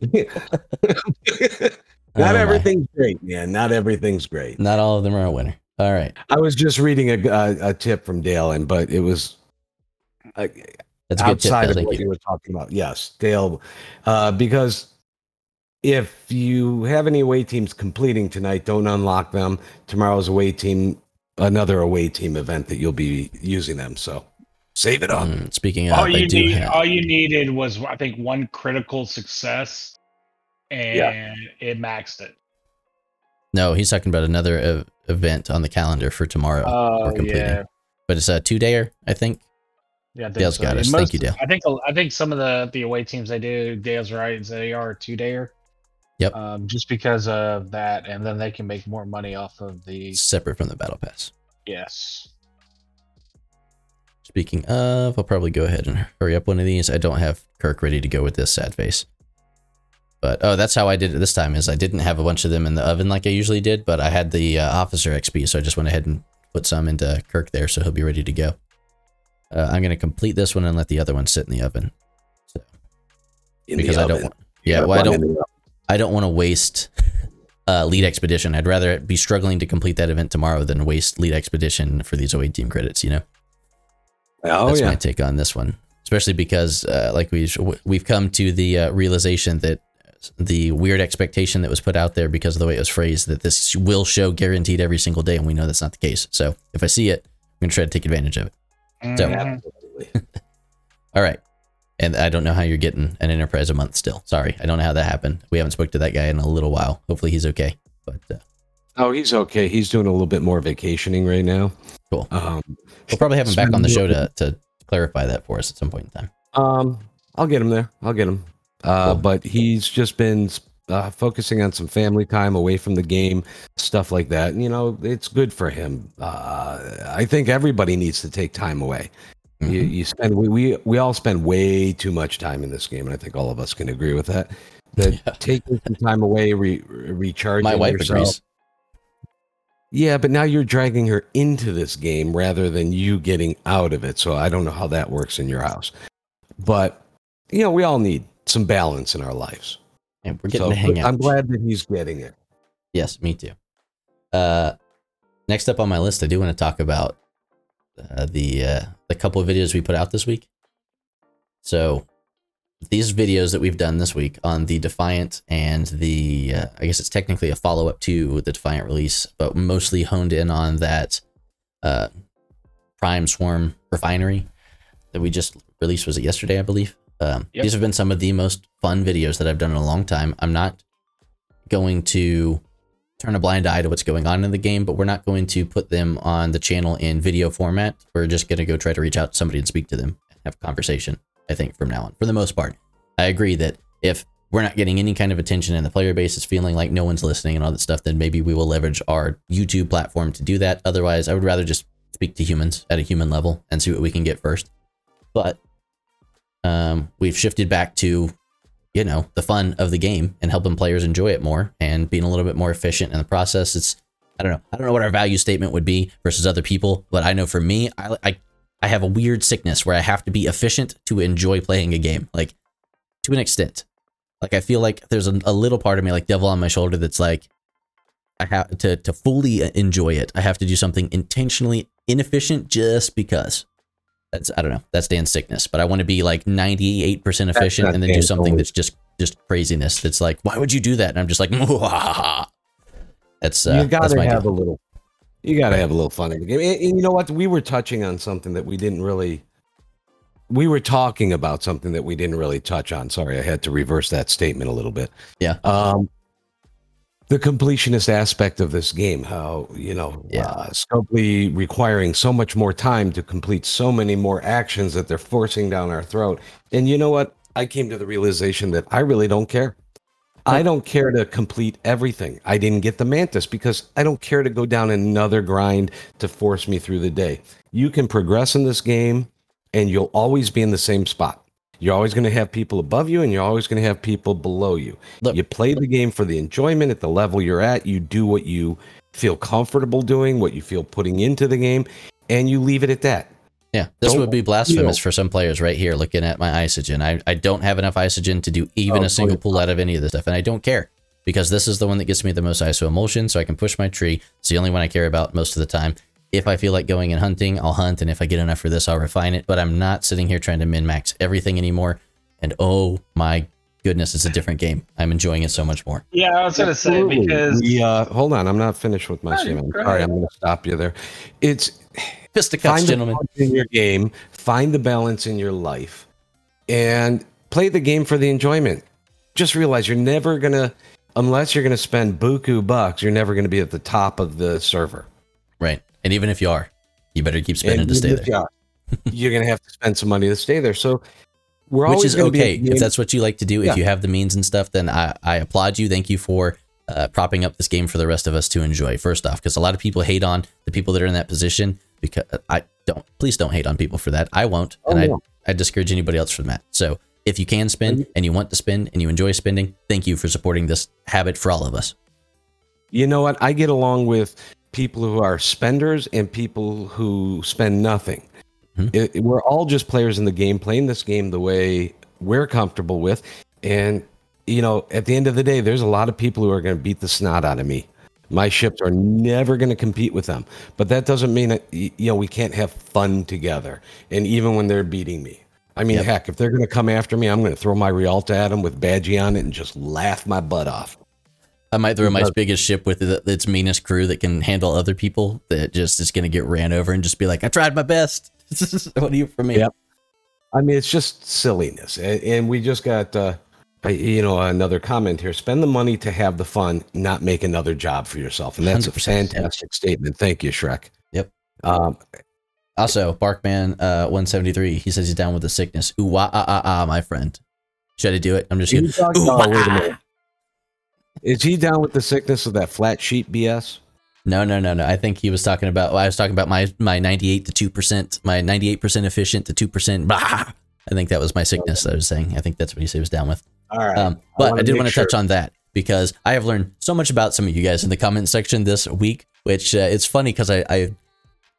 Not Oh, everything's great, man. Not everything's great. Not all of them are a winner. All right. I was just reading a, a, a tip from Dale, and but it was uh, That's a good tip. outside Bill. of what you. you were talking about. Yes, Dale, uh, because if you have any away teams completing tonight, don't unlock them. Tomorrow's away team, another away team event that you'll be using them. So save it up. Mm, speaking of, all I you do need, have. all you needed was I think one critical success, and it maxed it. No, he's talking about another ev- event on the calendar for tomorrow. Oh we're completing. yeah, But it's a two dayer, I think. yeah. I think Dale's got And us. Thank you, Dale. I think I think some of the the away teams they do. Dale's right. They are two dayer. Yep. Um, just because of that, and then they can make more money off of the Separate from the battle pass. yes. Speaking of, I'll probably go ahead and hurry up one of these. I don't have Kirk ready to go with this sad face. But oh, that's how I did it this time. Is I didn't have a bunch of them in the oven like I usually did, but I had the uh, officer XP, so I just went ahead and put some into Kirk there, so he'll be ready to go. Uh, I'm gonna complete this one and let the other one sit in the oven In the because I don't want. Yeah, well, I don't. I don't want to waste uh, lead expedition. I'd rather be struggling to complete that event tomorrow than waste lead expedition for these away team credits. You know, Oh that's yeah. my take on this one. Especially because, uh, like we we've come to the uh, realization that the weird expectation that was put out there because of the way it was phrased that this will show guaranteed every single day, and we know that's not the case. So if I see it, I'm gonna try to take advantage of it. So- Mhm. Absolutely. All right. And I don't know how you're getting an enterprise a month still. Sorry, I don't know how that happened. We haven't spoke to that guy in a little while. Hopefully he's okay. But uh, Oh, he's okay. He's doing a little bit more vacationing right now. Cool. Um, we'll probably have him back on the show to, to clarify that for us at some point in time. um, I'll get him there. I'll get him. Uh, Cool. but he's just been uh, focusing on some family time away from the game, stuff like that. And, you know, it's good for him. Uh, I think everybody needs to take time away. You, Mhm. you spend we, we we all spend way too much time in this game, and I think all of us can agree with that. That Yeah. taking some time away, re, recharging My wife yourself, agrees. Yeah, but now you're dragging her into this game rather than you getting out of it. So I don't know how that works in your house. But you know, we all need some balance in our lives. Yeah, we're getting So to hang out. I'm glad that he's getting it. Yes, me too. Uh, next up on my list, I do want to talk about uh, the uh, the couple of videos we put out this week. So these videos that we've done this week on the Defiant and the uh, I guess it's technically a follow up to the Defiant release, but mostly honed in on that uh, Prime Swarm refinery that we just released. Was it yesterday? I believe. Um, Yep. These have been some of the most fun videos that I've done in a long time. I'm not going to turn a blind eye to what's going on in the game, but we're not going to put them on the channel in video format. We're just going to go try to reach out to somebody and speak to them, and have a conversation. I think from now on, for the most part, I agree that if we're not getting any kind of attention and the player base is feeling like no one's listening and all that stuff, then maybe we will leverage our YouTube platform to do that. Otherwise, I would rather just speak to humans at a human level and see what we can get first. But um, we've shifted back to you know the fun of the game and helping players enjoy it more and being a little bit more efficient in the process. It's i don't know. I don't know what our value statement would be versus other people but i know for me i i, I have a weird sickness where i have to be efficient to enjoy playing a game like to an extent. Like i feel like there's a, a little part of me like devil on my shoulder that's like i have to to fully enjoy it. I have to do something intentionally inefficient just because that's I don't know. That's Dan's sickness, but I want to be like 98% efficient and then do something only- that's just just craziness. That's like, why would you do that? And I'm just like, "Mwahaha." that's uh, you gotta have deal. a little you gotta have a little fun in the game. And, and you know what? We were touching on something that we didn't really we were talking about something that we didn't really touch on. Sorry, I had to reverse that statement a little bit. Yeah. Um the completionist aspect of this game, how you know, Yeah. uh, Scopely requiring so much more time to complete so many more actions that they're forcing down our throat. And you know what? I came to the realization that I really don't care. I don't care to complete everything. I didn't get the mantis because I don't care to go down another grind to force me through the day. You can progress in this game and you'll always be in the same spot. You're always going to have people above you and you're always going to have people below you. Look- you play the game for the enjoyment at the level you're at. You do what you feel comfortable doing, what you feel putting into the game, and you leave it at that. Yeah, this Don't- would be blasphemous for some players right here looking at my isogen. I, I don't have enough isogen to do even Oh, a single pull out of any of this stuff, and I don't care because this is the one that gets me the most ISO emulsion, so I can push my tree. It's the only one I care about most of the time. If I feel like going and hunting, I'll hunt, and if I get enough for this, I'll refine it. But I'm not sitting here trying to min max everything anymore. And oh my goodness, it's a different game. I'm enjoying it so much more. Yeah, I was gonna say because we, uh, hold on, I'm not finished with my No, statement. I'm sorry, ahead. I'm going to stop you there. It's Fisticuffs, find gentlemen. the balance in your game, find the balance in your life, and play the game for the enjoyment. Just realize you're never gonna, unless you're gonna spend buku bucks, you're never gonna be at the top of the server. Right. And even if you are, you better keep spending And to stay there. you are, you're gonna have to spend some money to stay there. So we're which always is okay if that's what you like to do. Yeah. If you have the means and stuff, then I, I applaud you. Thank you for uh, propping up this game for the rest of us to enjoy. First off, because a lot of people hate on the people that are in that position. Because I don't, please don't hate on people for that. I won't, Oh, and I. I discourage anybody else from that. So if you can spend and you want to spend and you enjoy spending, thank you for supporting this habit for all of us. You know what? I get along with people who are spenders and people who spend nothing. Mhm. It- it- we're all just players in the game, playing this game the way we're comfortable with. And you know, at the end of the day, there's a lot of people who are going to beat the snot out of me. My ships are never going to compete with them, but that doesn't mean that you know we can't have fun together. And even when they're beating me, I mean, Yep. heck, if they're going to come after me, I'm going to throw my Realta at them with Badgey on it and just laugh my butt off. I might throw my biggest ship with its meanest crew that can handle other people that just is going to get ran over and just be like, I tried my best. what do you for me? Yep. I mean, it's just silliness, and, and we just got, uh, you know, another comment here. Spend the money to have the fun, not make another job for yourself, and that's a 100%, yep. fantastic statement. Thank you, Shrek. Yep. Um, Also, Barkman uh, 173, he says he's down with the sickness. Ooh, ah, ah, ah, my friend. Should I do it? I'm just kidding. He's talking- Ooh, oh, wait a minute. Is he down with the sickness of that flat sheet BS? No, no, no, no. I think he was talking about. Well, I was talking about my my 98 to two percent, my 98 percent efficient to two percent. I think that was my sickness. I was saying. I think that's what he was down with. All right. Um, but I, wanna did want to sure. touch on that because I have learned so much about some of you guys in the comment section this week. Which uh, it's funny because I, I,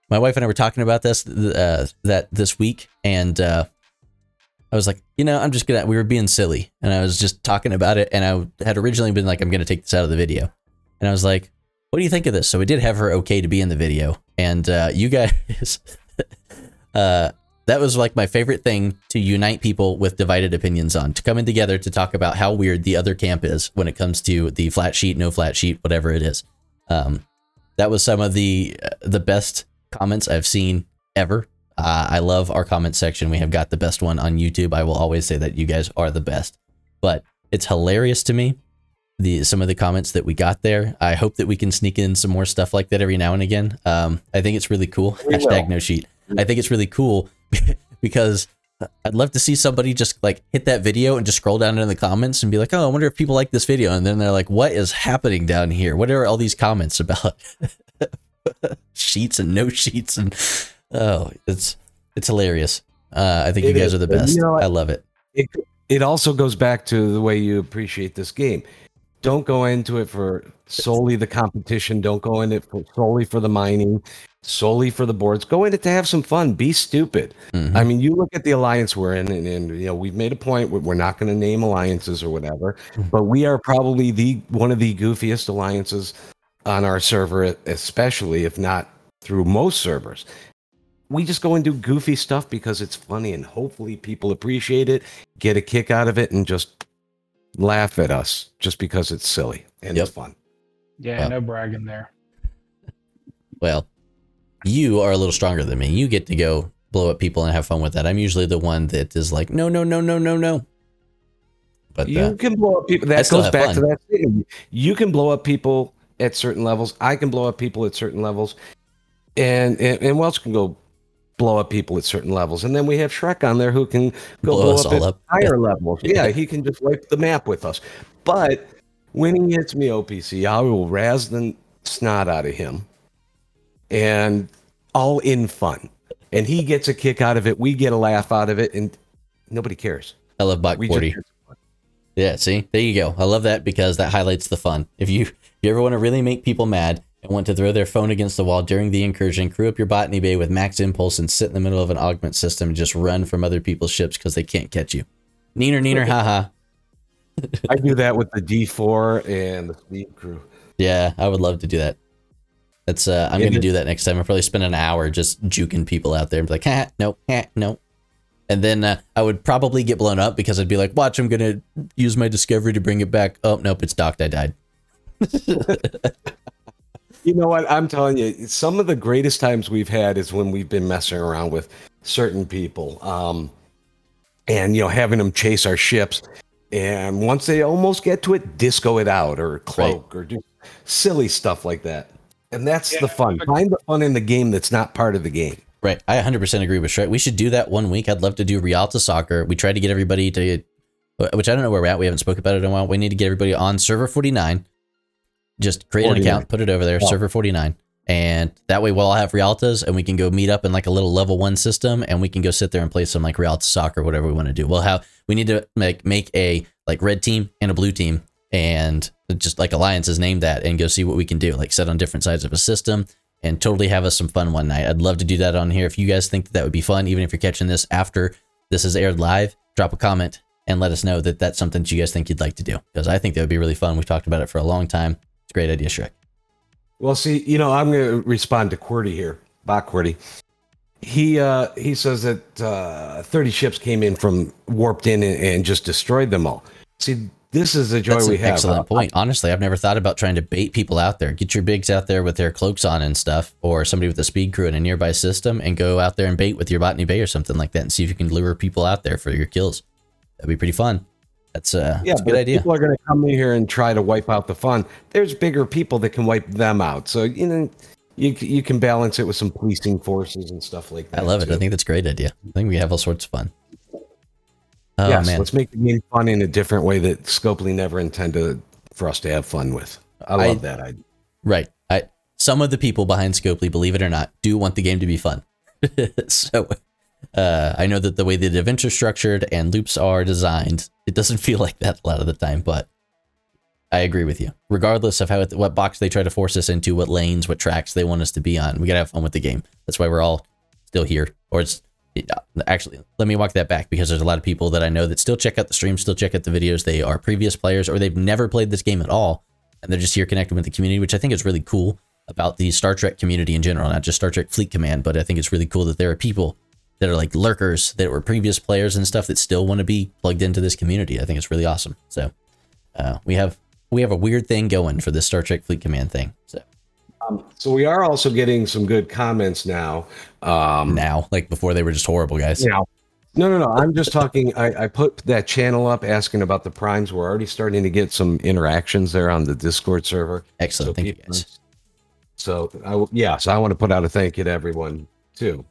my wife and I were talking about this uh, that this week, and uh, I was like, you know, I'm just gonna. We were being silly, and I was just talking about it, and I had originally been like, I'm gonna take this out of the video, and I was like, what do you think of this? So we did have her okay to be in the video, and uh, you guys, uh, that was like my favorite thing to unite people with divided opinions on, to come in together to talk about how weird the other camp is when it comes to the flat sheet, no flat sheet, whatever it is. Um, that was some of the uh, the best comments I've seen ever. Uh, I love our comment section. We have got the best one on YouTube. I will always say that you guys are the best, but it's hilarious to me the some of the comments that we got there. I hope that we can sneak in some more stuff like that every now and again. Um, I think it's really cool. We Hashtag will. no sheet. I think it's really cool because I'd love to see somebody just like hit that video and just scroll down in the comments and be like, "Oh, I wonder if people like this video." And then they're like, "What is happening down here? What are all these comments about?" sheets and no sheets and oh, it's it's hilarious. Uh, I think you guys is. are the best. you know? I love it. it it also goes back to the way you appreciate this game. Don't go into it for solely the competition. Don't go in it for solely for the mining, solely for the boards. Go in it to have some fun. Be stupid. Mhm. I mean, you look at the alliance we're in, and, and you know we've made a point. We're not going to name alliances or whatever, but we are probably the one of the goofiest alliances on our server, especially if not through most servers. We just go and do goofy stuff because it's funny, and hopefully people appreciate it, get a kick out of it, and just laugh at us just because it's silly and Yep. it's fun. Yeah, Well. no bragging there. Well, you are a little stronger than me. You get to go blow up people and have fun with that. I'm usually the one that is like, no, no, no, no, no, no. But you uh, can blow up people. That goes back fun. to that thing. You can blow up people at certain levels. I can blow up people at certain levels, and and, and Welch can go blow up people at certain levels. And then we have Shrek on there who can go Blow blow, us up all at up. higher levels. Yeah. Yeah, he can just wipe the map with us. But when he hits me OPC, I will razz the snot out of him, and all in fun. And he gets a kick out of it. We get a laugh out of it, and nobody cares. I love Bach 40. Yeah, see, there you go. I love that because that highlights the fun. If you if you ever want to really make people mad and want to throw their phone against the wall during the incursion, crew up your botany bay with max impulse and sit in the middle of an augment system and just run from other people's ships because they can't catch you. Neener, neener, haha. I do that with the D4 and the speed crew. Yeah, I would love to do that. That's uh, I'm It gonna is- do that next time. I'll probably spend an hour just juking people out there and be like, ha, no, ha, no. And then uh, I would probably get blown up because I'd be like, watch, I'm gonna use my discovery to bring it back. Oh nope, it's docked. I died. You know what? I'm telling you, some of the greatest times we've had is when we've been messing around with certain people, um, and you know, having them chase our ships. And once they almost get to it, disco it out or cloak or do silly stuff like that. And that's Yeah, the fun. but- Find the fun in the game that's not part of the game. Right. I 100% agree with Shrek. We should do that one week. I'd love to do Realta Soccer. We tried to get everybody to, which I don't know where we're at. We haven't spoken about it in a while. We need to get everybody on server 49. Just create an account, put it over there, Oh. server 49. And that way we'll all have Realtas and we can go meet up in like a little level one system and we can go sit there and play some like Realta Soccer, whatever we want to do. We'll have, we need to make, make a like red team and a blue team and just like alliances name that and go see what we can do. Like set on different sides of a system and totally have us some fun one night. I'd love to do that on here. If you guys think that, that would be fun, even if you're catching this after this is aired live, drop a comment and let us know that that's something that you guys think you'd like to do because I think that would be really fun. We've talked about it for a long time. A great idea, Shrek. Well, see, you know, I'm going to respond to QWERTY here. Bach QWERTY. He uh, he says that uh, 30 ships came in from warped in and, and just destroyed them all. See, this is the joy That's we an have. excellent point. Honestly, I've never thought about trying to bait people out there. Get your bigs out there with their cloaks on and stuff, or somebody with a speed crew in a nearby system, and go out there and bait with your botany bay or something like that, and see if you can lure people out there for your kills. That'd be pretty fun. That's uh, Yeah, that's a good idea. people are going to come in here and try to wipe out the fun. There's bigger people that can wipe them out. So you know, you you can balance it with some policing forces and stuff like that. I love it. too. I think that's a great idea. I think we have all sorts of fun. Oh yes, man, let's make the game fun in a different way that Scopely never intended for us to have fun with. I I- love that idea. right. I some of the people behind Scopely, believe it or not, do want the game to be fun. so uh, I know that the way the events are structured and loops are designed, it doesn't feel like that a lot of the time. But I agree with you. Regardless of how it, what box they try to force us into, what lanes, what tracks they want us to be on, we gotta have fun with the game. That's why we're all still here. Or it's actually let me walk that back because there's a lot of people that I know that still check out the stream, still check out the videos. They are previous players or they've never played this game at all, and they're just here connecting with the community, which I think is really cool about the Star Trek community in general, not just Star Trek Fleet Command, but I think it's really cool that there are people that are like lurkers that were previous players and stuff that still want to be plugged into this community. I think it's really awesome. So uh, we have we have a weird thing going for this Star Trek Fleet Command thing. So Um, so we are also getting some good comments now. Um, now, like before, they were just horrible guys. now. No, no, no. I'm just talking. I, I put that channel up asking about the primes. We're already starting to get some interactions there on the Discord server. Excellent. Thank you guys. So, I, yeah, so I want to put out a thank you to everyone too.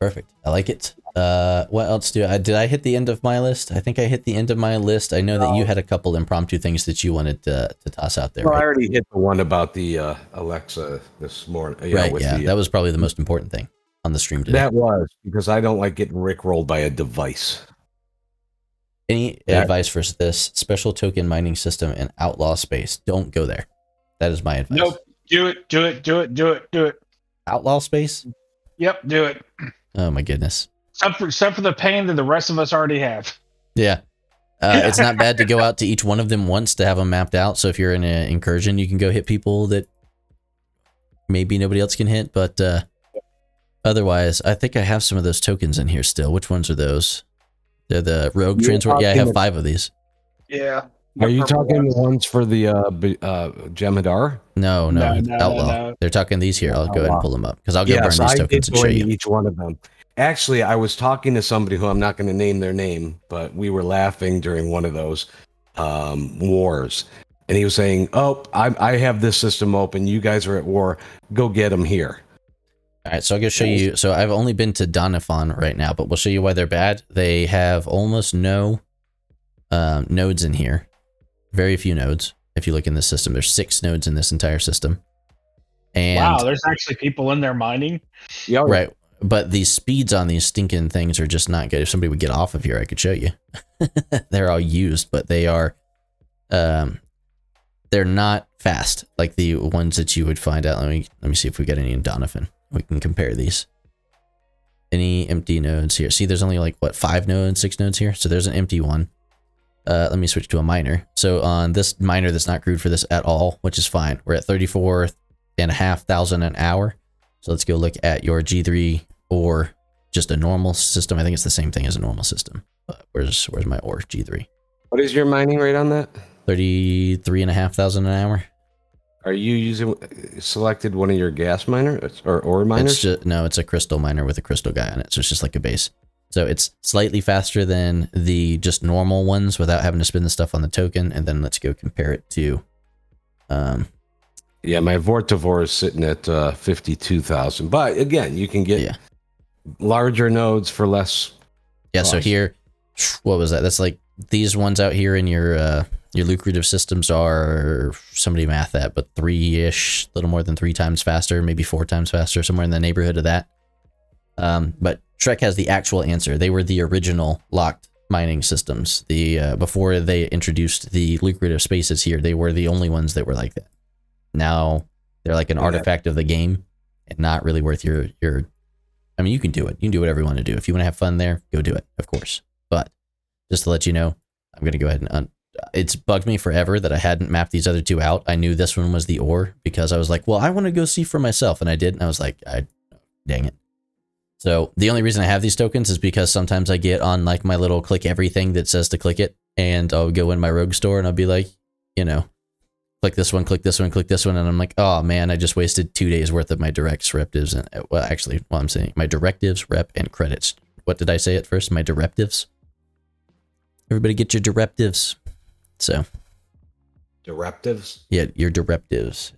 Perfect. I like it. Uh, what else do I did I hit the end of my list? I think I hit the end of my list. I know that you had a couple impromptu things that you wanted to, to toss out there. Well, I already hit the one about the uh, Alexa this morning. Yeah, right. with Yeah, the, that was probably the most important thing on the stream today. that was because I don't like getting rickrolled by a device. Any that- advice for this special token mining system in outlaw space? Don't go there. That is my advice. Nope. Do it. Do it. Do it. Do it. Do it. Outlaw space? Yep. Do it. Oh my goodness. Except for, except for the pain that the rest of us already have. Yeah. Uh, it's not bad to go out to each one of them once to have them mapped out. So if you're in an incursion, you can go hit people that maybe nobody else can hit. But uh, otherwise, I think I have some of those tokens in here still. Which ones are those? They're the rogue You're transport. Yeah, I have five of these. Yeah. Are you talking ones. the ones for the uh, B- uh, Jem'Hadar? No, no, No, no, outlaw. no. They're talking these here. I'll go ahead and pull them up because I'll go burn Yes, these I tokens and show you. each one of them. Actually, I was talking to somebody who I'm not going to name their name, but we were laughing during one of those um, wars, and he was saying, "Oh, I, I have this system open. You guys are at war. Go get them here." All right, so I'll go show you. So I've only been to Doniphan right now, but we'll show you why they're bad. They have almost no um, nodes in here. Very few nodes. If you look in the system, there's six nodes in this entire system. And wow. There's actually people in there mining. Yeah, right, but these speeds on these stinking things are just not good. If somebody would get off of here, I could show you. they're all used, but they are, um, they're not fast like the ones that you would find out. Let me let me see if we get any in Donovan. We can compare these. Any empty nodes here? See, there's only like what five nodes, six nodes here. So there's an empty one. Uh, let me switch to a miner. So on this miner that's not crewed for this at all, which is fine. We're at 34 and a half thousand an hour. So let's go look at your G3 or just a normal system. I think it's the same thing as a normal system. But where's where's my ore G3? What is your mining rate on that? 33 and a half thousand an hour. Are you using selected one of your gas miners or ore miners? It's just, no, it's a crystal miner with a crystal guy on it. So it's just like a base. So it's slightly faster than the just normal ones without having to spend the stuff on the token. And then let's go compare it to um yeah, my Vortivore is sitting at uh, fifty-two thousand. But again, you can get Yeah. larger nodes for less. Yeah, so here, what was that? That's like these ones out here in your uh, your lucrative systems are somebody math that, but three ish, a little more than three times faster, maybe four times faster, somewhere in the neighborhood of that. Um, but Shrek has the actual answer. They were the original locked mining systems. The uh, before they introduced the lucrative spaces here, they were the only ones that were like that. Now they're like an artifact of the game and not really worth your your I mean, you can do it. You can do whatever you want to do. If you want to have fun there, go do it, of course. But just to let you know, I'm gonna go ahead and un- it's bugged me forever that I hadn't mapped these other two out. I knew this one was the ore because I was like, well, I want to go see for myself, and I did, and I was like, I dang it. So the only reason I have these tokens is because sometimes I get on like my little click everything that says to click it, and I'll go in my rogue store and I'll be like, you know, click this one, click this one, click this one, and I'm like, oh man, I just wasted two days worth of my directs, directives, and uh, well, actually, what I'm saying, my directives, rep, and credits. What did I say at first? My directives. Everybody get your directives. So Directives. yeah, your directives.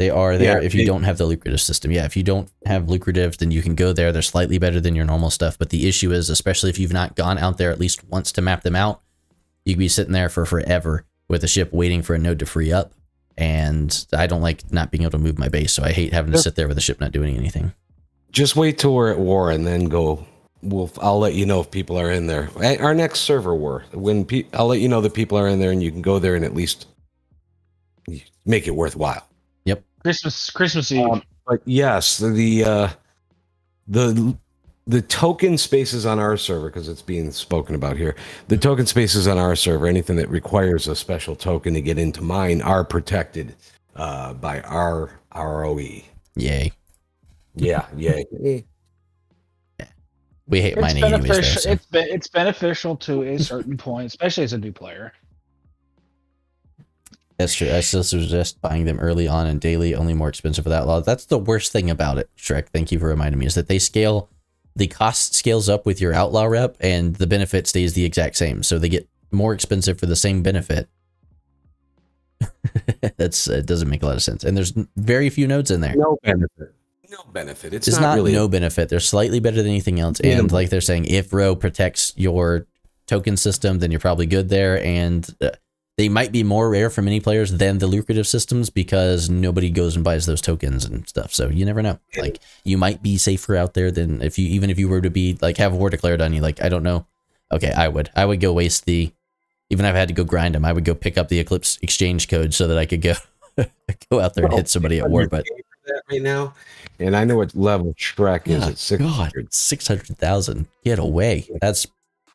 They are there Yeah, if you they- don't have the lucrative system. Yeah, if you don't have lucrative, then you can go there. They're slightly better than your normal stuff. But the issue is, especially if you've not gone out there at least once to map them out, you could be sitting there for forever with a ship waiting for a node to free up. And I don't like not being able to move my base, so I hate having to sit there with a ship not doing anything. Just wait till we're at war and then go. We'll. I'll let you know if people are in there. At Our next server war. When pe- I'll let you know that people are in there and you can go there and at least make it worthwhile. Christmas Christmas Eve. Um, But yes, the uh, the the token spaces on our server because it's being spoken about here. The token spaces on our server, anything that requires a special token to get into mine, are protected uh, by our ROE. Yay. Yeah, yeah. We hate it's mining anyways, though, beneficial. so. It's be, it's beneficial to a certain point, especially as a new player. That's true. I still suggest buying them early on and daily, only more expensive without law. That's the worst thing about it, Shrek. Thank you for reminding me. Is that they scale, the cost scales up with your outlaw rep, and the benefit stays the exact same. So they get more expensive for the same benefit. That's it doesn't make a lot of sense. And there's very few nodes in there. No benefit. No benefit. It's, It's not, not, really. no benefit. They're slightly better than anything else. Yeah. And like they're saying, if ROE protects your token system, then you're probably good there. And uh, they might be more rare for many players than the lucrative systems because nobody goes and buys those tokens and stuff. So you never know. Like you might be safer out there than if you even if you were to be like have war declared on you. Like I don't know. Okay, I would. I would go waste the. Even if I had to go grind them, I would go pick up the Eclipse exchange code so that I could go go out there and hit somebody at war. But right now, and I know what level Shrek is at six hundred. six hundred thousand. Get away. That's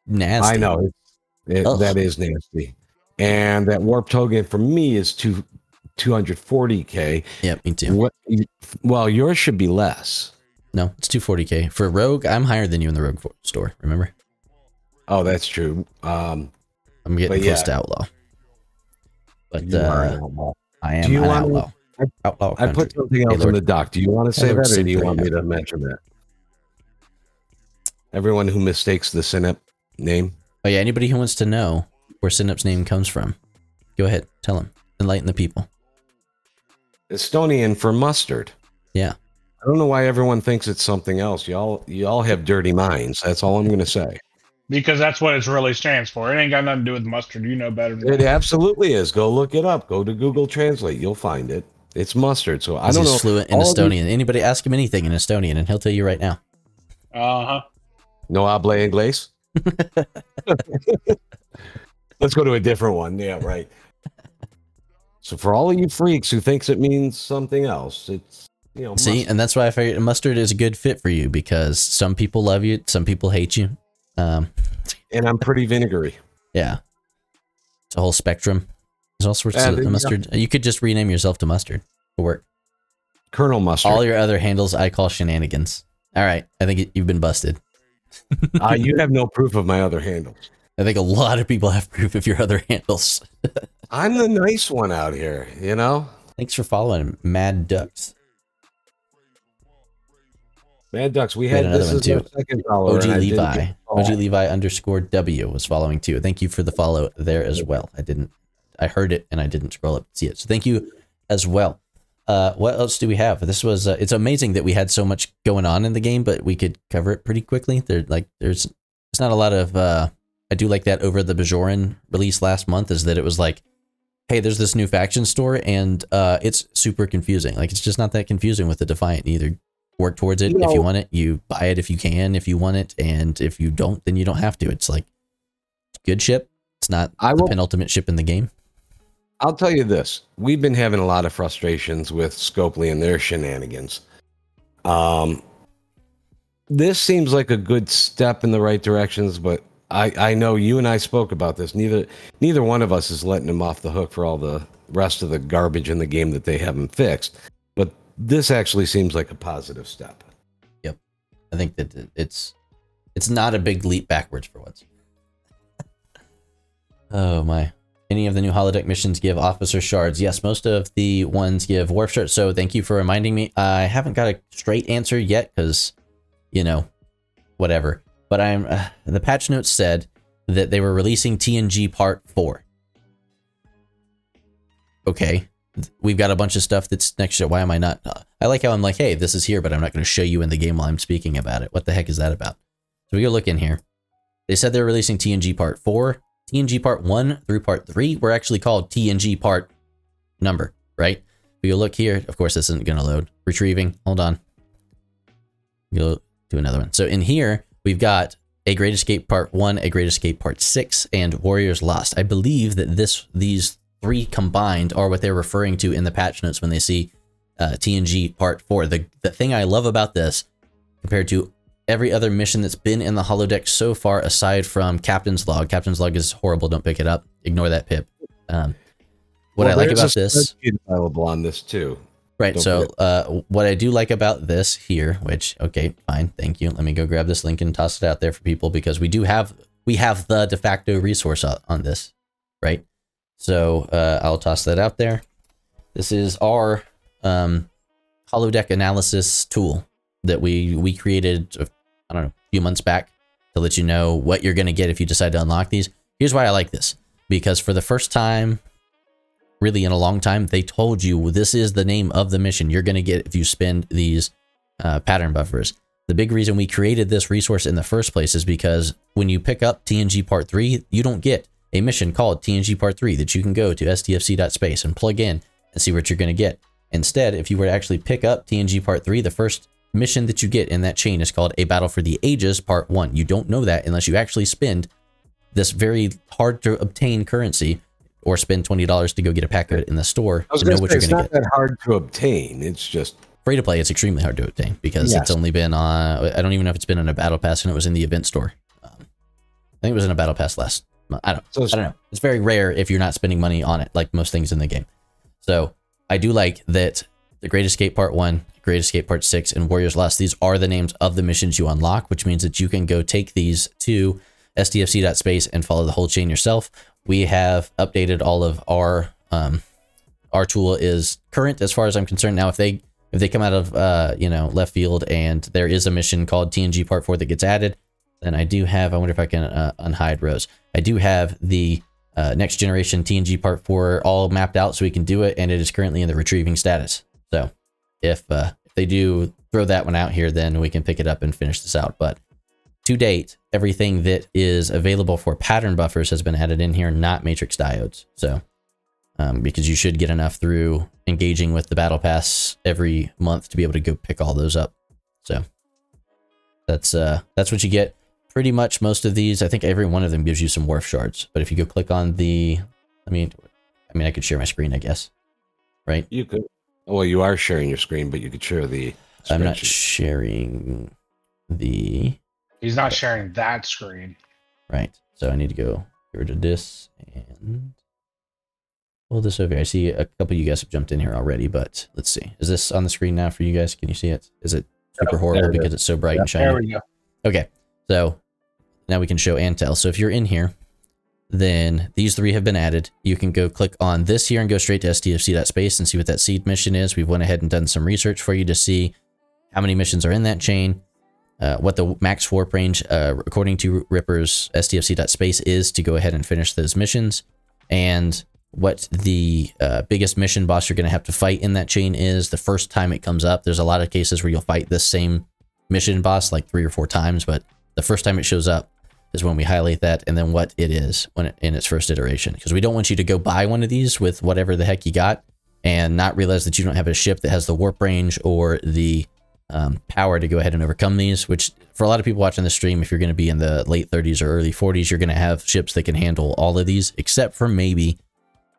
nasty. I know it, that is nasty, and that warp token for me is two two hundred forty k. Yeah, me too. What? Well, yours should be less. No, it's two forty k for Rogue. I'm higher than you in the Rogue store. Remember, Oh, that's true. Um, I'm getting close yeah. to outlaw. But uh, outlaw. I am Do you an want- outlaw. I- outlaw. I put something else Lord. in the doc. Do you want to say that, or do you want me to mention that? Everyone who mistakes the Synap name. Oh yeah, anybody who wants to know where Synapse name comes from, go ahead, tell him. enlighten the people. Estonian for mustard. Yeah. I don't know why everyone thinks it's something else. Y'all, y'all have dirty minds. That's all I'm going to say. Because that's what it really stands for. It ain't got nothing to do with mustard. You know better than It that. absolutely is. Go look it up. Go to Google Translate. You'll find it. It's mustard. So I He's don't know. fluent in all of Estonian. Anybody ask him anything in Estonian, and he'll tell you right now. Uh huh. No hable inglés. Let's go to a different one. Yeah, right. So for all of you freaks who thinks it means something else, it's you know See, mustard. and that's why I figured mustard is a good fit for you because some people love you, some people hate you. Um, and I'm pretty vinegary. yeah, it's a whole spectrum. There's all sorts Yeah, of you mustard. You could just rename yourself to mustard. It'll work. Colonel Mustard. All your other handles I call shenanigans. All right, I think you've been busted. uh, you have no proof of my other handles. I think a lot of people have proof of your other handles. I'm the nice one out here, you know? Thanks for following Mad Ducks. Mad Ducks, we had had, another this one, is our second follower. OG and I didn't Levi. OG. Levi underscore W was following too. Thank you for the follow there as well. I didn't, I heard it and I didn't scroll up to see it. So thank you as well. Uh, what else do we have? This was, uh, it's amazing that we had so much going on in the game, but we could cover it pretty quickly. There, like, there's, there's not a lot of, uh, I do like that over the Bajoran release last month is that it was like, hey, there's this new faction store and uh, it's super confusing. Like, it's just not that confusing with the Defiant. You either work towards it You if you want it, you buy it if you can, if you want it, and if you don't, then you don't have to. It's like good ship. It's not I the will penultimate ship in the game. I'll tell you this. We've been having a lot of frustrations with Scopely and their shenanigans. Um, this seems like a good step in the right directions, but I I know you and I spoke about this. Neither neither one of us is letting them off the hook for all the rest of the garbage in the game that they haven't fixed. But this actually seems like a positive step. Yep, I think that it's it's not a big leap backwards for once. oh my. Any of the new holodeck missions give officer shards? Yes, most of the ones give Worf shards. So thank you for reminding me. I haven't got a straight answer yet because, you know, whatever. But I'm uh, the patch notes said that they were releasing TNG Part Four. Okay, we've got a bunch of stuff that's next year. Why am I not? uh, I like how I'm like, hey, this is here, but I'm not going to show you in the game while I'm speaking about it. What the heck is that about? So we go look in here. They said they're releasing TNG Part 4. TNG Part 1 through Part 3 were actually called TNG Part number, right? We go look here. Of course, this isn't going to load. Retrieving. Hold on. Go to another one. So in here, we've got A Great Escape Part 1, A Great Escape Part 6, and Warriors Lost. I believe that this these three combined are what they're referring to in the patch notes when they see uh, TNG Part 4. The, the thing I love about this, compared to every other mission that's been in the holodeck so far, aside from Captain's Log, Captain's Log is horrible. Don't pick it up. Ignore that, Pip. Um, what Well, I like about a this. available on this too. Right. Don't So, uh, what I do like about this here, which okay, fine, thank you. Let me go grab this link and toss it out there for people because we do have we have the de facto resource on, on this, right? So uh, I'll toss that out there. This is our um, holodeck analysis tool that we we created. uh, I don't know, a few months back to let you know what you're going to get if you decide to unlock these. Here's why I like this because for the first time really in a long time, they told you this is the name of the mission you're going to get if you spend these uh, pattern buffers. The big reason we created this resource in the first place is because when you pick up TNG Part 3, you don't get a mission called TNG Part 3 that you can go to stfc.space and plug in and see what you're going to get. Instead, if you were to actually pick up TNG Part 3, the first mission that you get in that chain is called A Battle for the Ages Part 1. You don't know that unless you actually spend this very hard to obtain currency or spend $20 to go get a pack of it in the store to know what to you're say, going it's not that hard to obtain. It's just Free to play, it's extremely hard to obtain because it's only been on, I don't even know if it's been in a battle pass and it was in the event store. Um, I think it was in a battle pass last. I don't, so I don't know. It's very rare if you're not spending money on it, like most things in the game. So I do like that the Great Escape Part 1, Great Escape Part 6, and Warriors Lost, these are the names of the missions you unlock, which means that you can go take these to stfc.space and follow the whole chain yourself. We have updated all of our um, our tool is current as far as I'm concerned. Now, if they if they come out of uh, you know left field and there is a mission called TNG Part Four that gets added, then I do have. I wonder if I can uh, unhide Rose. I do have the uh, next generation TNG Part Four all mapped out, so we can do it, and it is currently in the retrieving status. So if uh, if they do throw that one out here, then we can pick it up and finish this out. But to date, everything that is available for pattern buffers has been added in here, not matrix diodes. So um, because you should get enough through engaging with the battle pass every month to be able to go pick all those up. So that's uh that's what you get. Pretty much most of these, I think every one of them gives you some Worf shards. But if you go click on the, I mean, I mean, I could share my screen, I guess, right? you could. Well, you are sharing your screen, but you could share the. I'm not sharing the He's not sharing that screen. right. So I need to go get rid of this and pull this over. here. I see a couple of you guys have jumped in here already, but let's see. Is this on the screen now for you guys? Can you see it? Is it super horrible there it because it's so bright and shiny? There we go. Okay, so now we can show Antel. So if you're in here, then these three have been added. You can go click on this here and go straight to stfc.space and see what that seed mission is. We've went ahead and done some research for you to see how many missions are in that chain, uh, what the max warp range, uh, according to Ripper's stfc.space, is to go ahead and finish those missions, and what the uh, biggest mission boss you're going to have to fight in that chain is the first time it comes up. There's a lot of cases where you'll fight this same mission boss like three or four times, but the first time it shows up is when we highlight that and then what it is when it, in its first iteration. Because we don't want you to go buy one of these with whatever the heck you got and not realize that you don't have a ship that has the warp range or the um, power to go ahead and overcome these. Which for a lot of people watching the stream, if you're going to be in the late 30s or early 40s, you're going to have ships that can handle all of these, except for maybe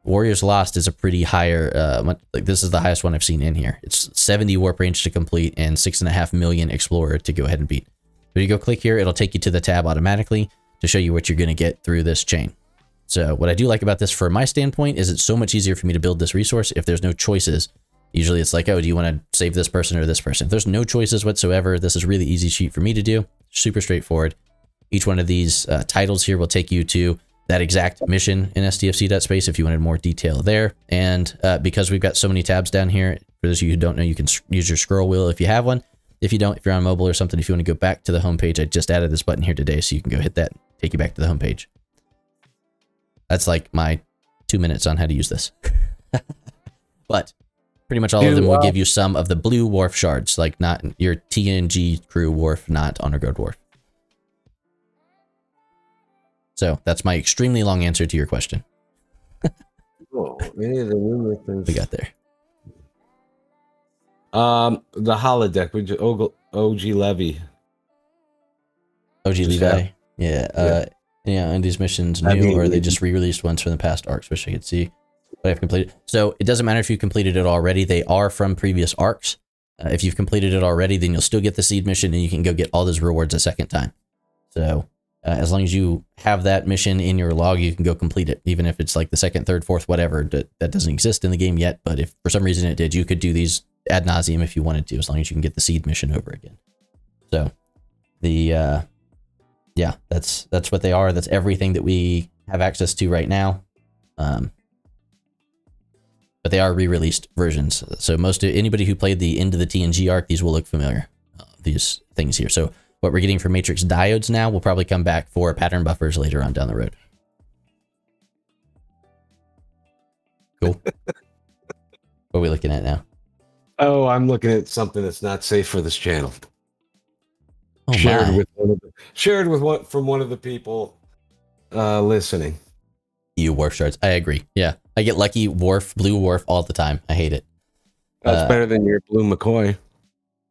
Warriors Lost is a pretty higher. Uh, like this is the highest one I've seen in here. It's 70 warp range to complete and six and a half million explorer to go ahead and beat. But you go click here, it'll take you to the tab automatically. to show you what you're going to get through this chain. So what I do like about this from my standpoint is it's so much easier for me to build this resource if there's no choices. Usually it's like, oh, do you want to save this person or this person? If there's no choices whatsoever, this is really easy sheet for me to do. Super straightforward. Each one of these uh, titles here will take you to that exact mission in stfc.space if you wanted more detail there. And uh, because we've got so many tabs down here, for those of you who don't know, you can use your scroll wheel if you have one. If you don't, if you're on mobile or something, if you want to go back to the homepage, I just added this button here today, so you can go hit that, take you back to the homepage. That's like my two minutes on how to use this. but pretty much all of them will give you some of the blue Worf shards, like not your TNG crew Worf, not honor Worf. So that's my extremely long answer to your question. Any of the numerous things. We got there. Um, the holodeck. We just OG, OG Levy. OG Just Levi. have- Yeah. Uh, yeah. And these missions I new, mean, or they just re-released ones from the past arcs. Wish I could see what I've completed. So it doesn't matter if you completed it already. They are from previous arcs. Uh, if you've completed it already, then you'll still get the seed mission, and you can go get all those rewards a second time. So uh, as long as you have that mission in your log, you can go complete it, even if it's like the second, third, fourth, whatever. That that doesn't exist in the game yet. But if for some reason it did, you could do these ad nauseum if you wanted to, as long as you can get the seed mission over again. So the uh, yeah, that's that's what they are. That's everything that we have access to right now. Um, but they are re-released versions. So most of, anybody who played the end of the TNG arc, these will look familiar. Uh, these things here. So what we're getting for matrix diodes now will probably come back for pattern buffers later on down the road. Cool. what are we looking at now? Oh, I'm looking at something that's not safe for this channel. Oh shared with one of the, shared with one from one of the people uh listening. You Worf shards. I agree. Yeah, I get lucky Worf, blue Worf all the time. I hate it. That's Uh, better than your blue McCoy.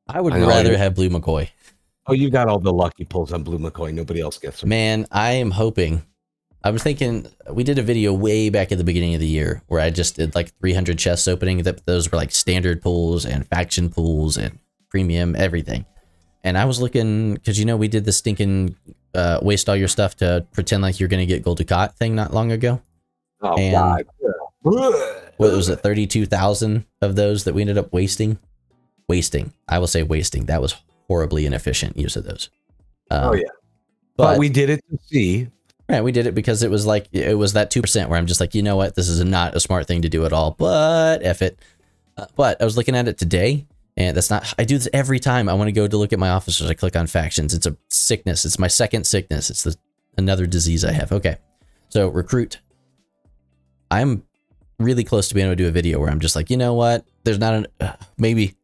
I would I rather you- have blue McCoy. Oh, you got all the lucky pulls on blue McCoy. Nobody else gets them. Man, I am hoping. I was thinking we did a video way back at the beginning of the year where I just did like 300 chests opening. That those were like standard pulls and faction pulls and premium everything. And I was looking because you know we did the stinking uh, waste all your stuff to pretend like you're gonna get gold Dukat thing not long ago. Oh and- God. What was it? 32,000 of those that we ended up wasting. Wasting. I will say wasting. That was horribly inefficient use of those. Um, Oh yeah. but, But we did it to see. Right, we did it because it was like it was that two percent where I'm just like, you know what, this is not a smart thing to do at all. But f it. Uh, but I was looking at it today, and that's not. I do this every time I want to go to look at my officers. I click on factions. It's a sickness. It's my second sickness. It's the another disease I have. Okay, so recruit. I'm really close to being able to do a video where I'm just like, you know what, there's not an uh, maybe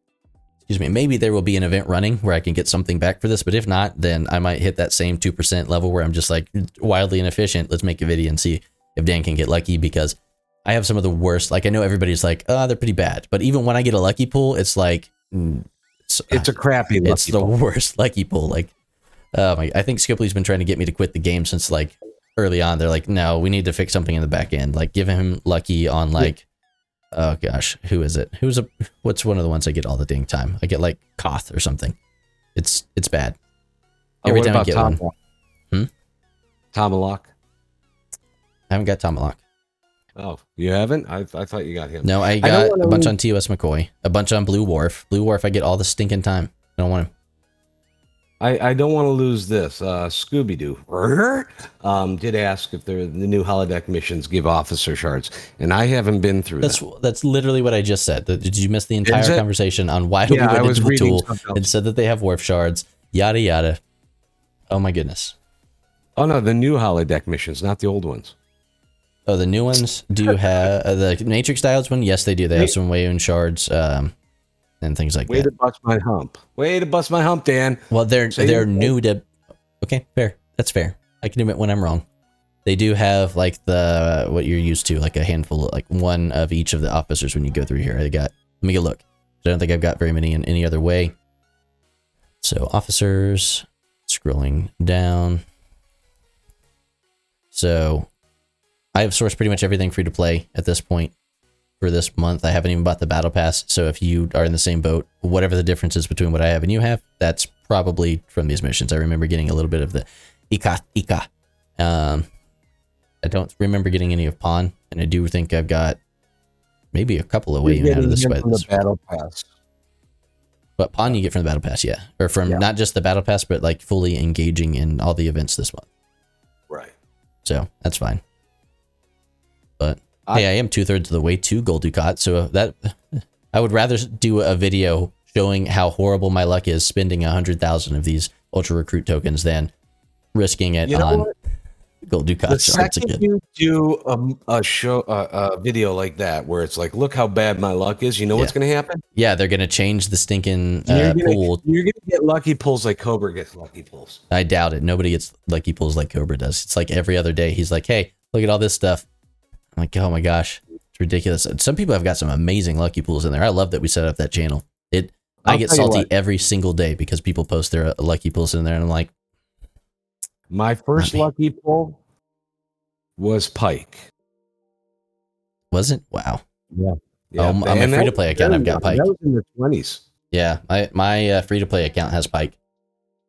excuse me, maybe there will be an event running where I can get something back for this, but if not, then I might hit that same 2% level where I'm just like wildly inefficient. Let's make a video and see if Dan can get lucky because I have some of the worst. Like, I know everybody's like, oh, they're pretty bad. But even when I get a lucky pull, it's like, it's, It's a crappy lucky it's the worst lucky pull. Like, oh my, I think Scopely's been trying to get me to quit the game since like early on. They're like, no, we need to fix something in the back end. Like, give him lucky on like, oh gosh, who is it? Who's a, what's one of the ones I get all the dang time? I get like Koth or something. It's, it's bad. Oh, Every time I get one. Tomahawk? Hmm? Tomahawk. I haven't got Tomahawk. Oh, you haven't? I, I thought you got him. No, I got wanna a bunch lose- on TOS McCoy, a bunch on Blue Worf. Blue Worf, I get all the stinking time. I don't want him. I, I don't want to lose this. Uh, Scooby Doo um, did ask if the new holodeck missions give officer shards, and I haven't been through That's that. that's literally what I just said. Did you miss the entire it? conversation on why Yeah, we I went was into the tool something and said that they have Worf shards? Yada yada. Oh my goodness. Oh no, the new holodeck missions, not the old ones. Oh, the new ones do have uh, the Matrix diodes one. Yes, they do. They have some Weyoun shards um, and things like Way that. Way to bust my hump. Way to bust my hump, Dan. Well, they're Say they're new to. Okay, fair. That's fair. I can admit when I'm wrong. They do have like the what you're used to, like a handful, like one of each of the officers when you go through here. I got. Let me get a look. I don't think I've got very many in any other way. So officers, scrolling down. So, I have sourced pretty much everything free to play at this point for this month. I haven't even bought the battle pass. So if you are in the same boat, whatever the difference is between what I have and you have, that's probably from these missions. I remember getting a little bit of the Ika Ika Um, I don't remember getting any of Pawn, and I do think I've got maybe a couple away You're even out of this, the him the battle pass. But Pawn you get from the battle pass, yeah, or from Yeah. not just the battle pass, but like fully engaging in all the events this month. Right. So that's fine. But I- hey, I am two thirds of the way to Gold Dukat, so that I would rather do a video showing how horrible my luck is spending a hundred thousand of these Ultra Recruit tokens than risking it You know on what? Gold The Dukat shards second you do a, a show, a, a video like that, where it's like, look how bad my luck is. You know what's going to happen? Yeah, they're gonna change the stinking you're uh, gonna, pool. You're going to get lucky pulls like Cobra gets lucky pulls. I doubt it. Nobody gets lucky pulls like Cobra does. It's like every other day. He's like, "Hey, look at all this stuff." I'm like, "Oh my gosh, it's ridiculous." Some people have got some amazing lucky pools in there. I love that we set up that channel. It. I I'll get salty every single day because people post their uh, lucky pools in there, and I'm like, My first lucky pull was Pike. "Was it? Wow." Yeah. Oh, I'm- I'm a free-to-play was account, I've got. Pike. That was in the 20s. Yeah, my my uh, free to play account has Pike,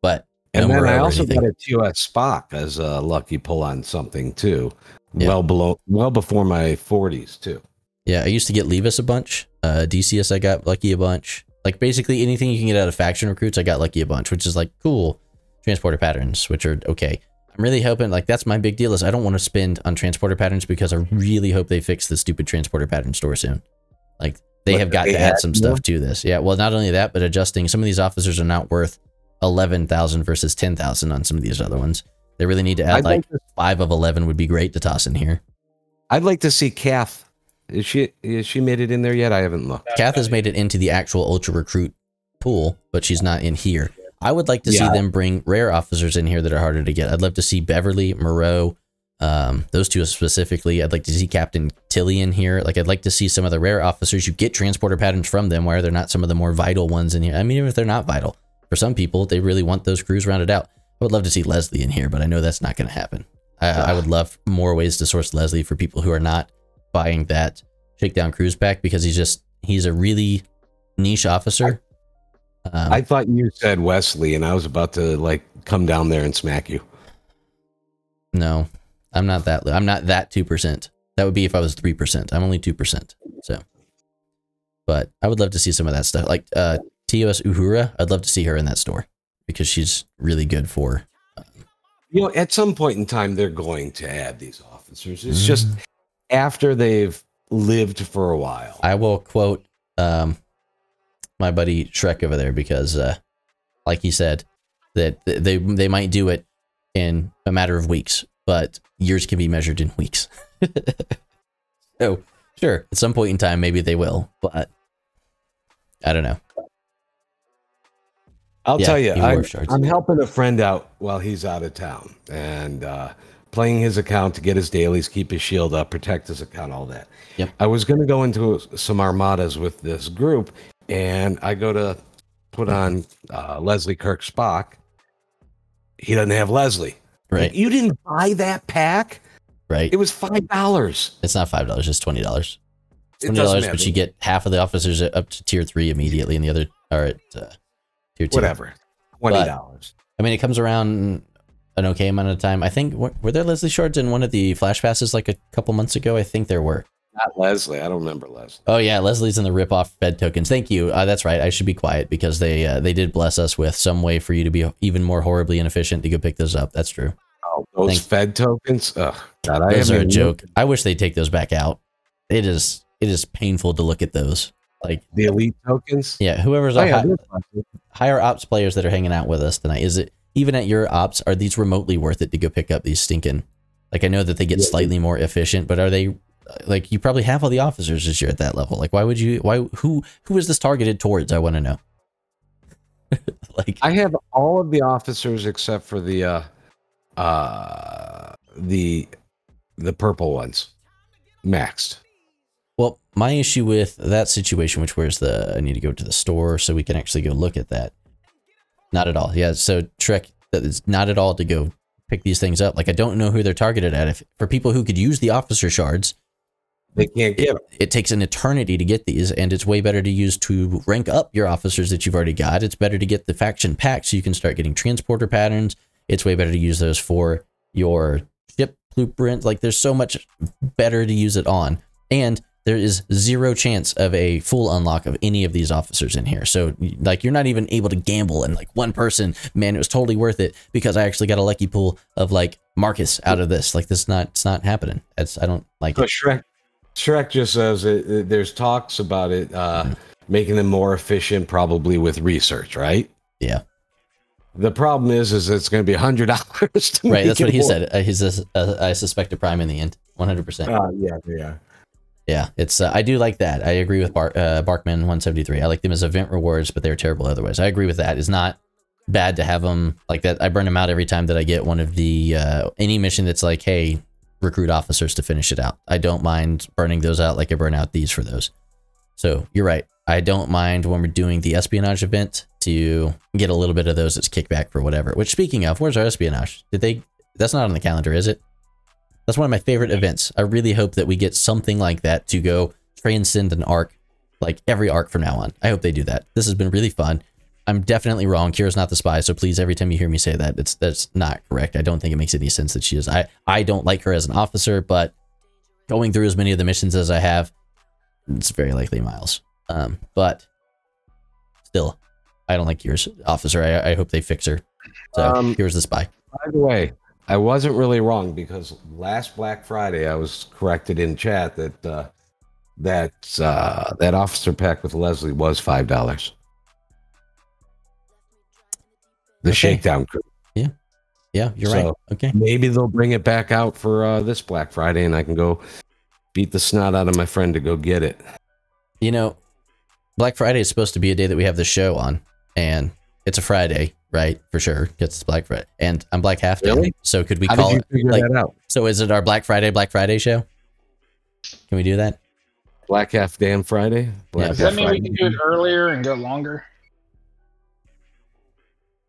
but And then I also anything. got a TOS Spock as a lucky pull on something too. Yeah. Well below, well before my 40s too. Yeah, I used to get Levis a bunch. Uh, DCS, I got lucky a bunch. Like basically anything you can get out of faction recruits, I got lucky a bunch, which is like cool. Transporter patterns, which are okay. I'm really hoping like that's my big deal is I don't want to spend on transporter patterns because I really hope they fix the stupid transporter pattern store soon. Like they What, have got they to add add some more? stuff to this. Yeah, well, not only that, but adjusting some of these officers are not worth eleven thousand versus ten thousand on some of these other ones. They really need to add I'd like like to, five of eleven would be great to toss in here. I'd like to see Kath. Is she is she made it in there yet? I haven't looked. Kath has made it into the actual Ultra Recruit pool, but she's not in here. I would like to see them bring rare officers in here that are harder to get. I'd love to see Beverly, Moreau, um, those two specifically. I'd like to see Captain Tilly in here. Like, I'd like to see some of the rare officers. You get transporter patterns from them. Why are there not some of the more vital ones in here? I mean, even if they're not vital, for some people, they really want those crews rounded out. I would love to see Leslie in here, but I know that's not going to happen. I, I would love more ways to source Leslie for people who are not buying that shakedown cruise pack because he's just he's a really niche officer. Um, I thought you said Wesley, and I was about to like come down there and smack you. no, I'm not that. I'm not that two percent. That would be if I was three percent. I'm only two percent. So, but I would love to see some of that stuff. Like uh, TOS Uhura, I'd love to see her in that store because she's really good for. You know, at some point in time, they're going to add these officers. It's Mm. just after they've lived for a while. I will quote um, my buddy Shrek over there because, uh, like he said, that they they might do it in a matter of weeks, but years can be measured in weeks. so, sure, at some point in time, maybe they will, but I don't know. I'll Yeah, tell you, I'm. I'm helping a friend out while he's out of town and uh, playing his account to get his dailies, keep his shield up, protect his account, all that. Yep. I was going to go into some armadas with this group, and I go to put on uh, Leslie Kirk Spock. He doesn't have Leslie. Right, You didn't buy that pack? right. It was five dollars. It's not five dollars; it's twenty dollars. Twenty dollars, but you get half of the officers up to tier three immediately, and the other are at uh, tier two. whatever. Twenty dollars. I mean, it comes around an okay amount of time. I think were, were there Leslie shards in one of the flash passes like a couple months ago? I think there were. Not Leslie. I don't remember Leslie. Oh yeah, Leslie's in the rip off Fed tokens. Thank you. Uh, that's right. I should be quiet because they uh, they did bless us with some way for you to be even more horribly inefficient to go pick those up. That's true. Oh, those Thank- Fed tokens. Ugh, God, I Those are a haven't joke. I wish they'd take those back out. It is it is painful to look at those. Like The elite tokens. yeah, whoever's Oh, our yeah, hi- higher ops players that are hanging out with us tonight, is it even at your ops, are these remotely worth it to go pick up these stinking? Like I know that they get Yeah. slightly more efficient, but are they like you probably have all the officers this year at that level? Like why would you why who who is this targeted towards? I want to know. like I have all of the officers except for the uh uh the the purple ones maxed. Well, my issue with that situation, which where's the I need to go to the store so we can actually go look at that. Not at all. Yeah, so Trek that is not at all to go pick these things up. Like I don't know who they're targeted at. If for people who could use the officer shards, They can't get them. it takes an eternity to get these, and it's way better to use to rank up your officers that you've already got. It's better to get the faction pack so you can start getting transporter patterns. It's way better to use those for your ship blueprint. Like there's so much better to use it on, and there is zero chance of a full unlock of any of these officers in here. So like you're not even able to gamble and like one person, man, it was totally worth it because I actually got a lucky pool of like Marcus out of this. Like this is not it's not happening. It's I don't like But it. Shrek, Shrek just says it, it- there's talks about it uh, making them more efficient, probably with research, right? Yeah. The problem is, is it's going to be a hundred dollars. Right, that's what he said. Uh, he's a, uh, I suspect a prime in the end. 100%. Uh, yeah, yeah. Yeah, it's uh, I do like that. I agree with Bar- uh, Barkman 173. I like them as event rewards, but they're terrible otherwise. I agree with that. It's not bad to have them like that. I burn them out every time that I get one of the uh, any mission that's like, hey, recruit officers to finish it out. I don't mind burning those out like I burn out these for those. So you're right. I don't mind when we're doing the espionage event to get a little bit of those as kickback for whatever. Which speaking of, where's our espionage? Did they? That's not on the calendar, is it? That's one of my favorite events. I really hope that we get something like that to go transcend an arc, like every arc from now on. I hope they do that. This has been really fun. I'm definitely wrong. Kira's not the spy, so please, every time you hear me say that, it's that's not correct. I don't think it makes any sense that she is. I I don't like her as an officer, but going through as many of the missions as I have, it's very likely Miles. Um, but still, I don't like Kira's officer. I, I hope they fix her. So Um, Kira's the spy. By the way, I wasn't really wrong because last Black Friday I was corrected in chat that uh, that uh, that officer pack with Leslie was five dollars. The Okay. shakedown crew. Yeah, yeah, you're right. Okay. Maybe they'll bring it back out for uh, this Black Friday, and I can go beat the snot out of my friend to go get it. You know, Black Friday is supposed to be a day that we have the show on, and it's a Friday, right? For sure, it's Black Friday, and I'm Black Half Day. Really? So could we How call did you it? like- that out? So is it our Black Friday Black Friday show? Can we do that? Black half damn Friday. Black Does Yeah. that mean we can do it earlier and go longer?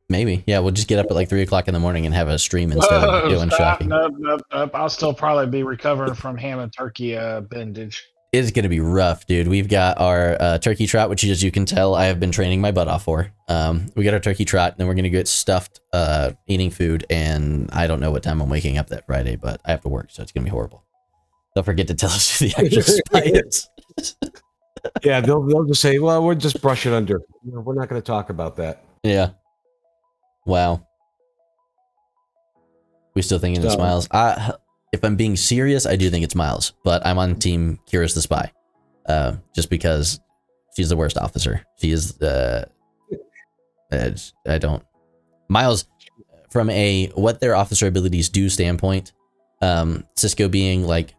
Maybe. Yeah, we'll just get up at like three o'clock in the morning and have a stream instead of Whoa, doing stop, shocking. nope, nope, nope. I'll still probably be recovering from ham and turkey uh, bendage. It's gonna be rough, dude. We've got our uh, turkey trot, which as you can tell, I have been training my butt off for. Um, we got our turkey trot, and then we're gonna get stuffed, uh, eating food, and I don't know what time I'm waking up that Friday, but I have to work, so it's gonna be horrible. Don't forget to tell us who the actual is. Yeah, they'll they'll just say, "Well, we'll just brush it under. No, we're not going to talk about that." Yeah. Wow. We still thinking So- Miles. I, if I'm being serious, I do think it's Miles, but I'm on team Kira's the spy, uh, just because she's the worst officer. She is. Uh, I don't. Miles, from a what their officer abilities do standpoint, um, Sisko being like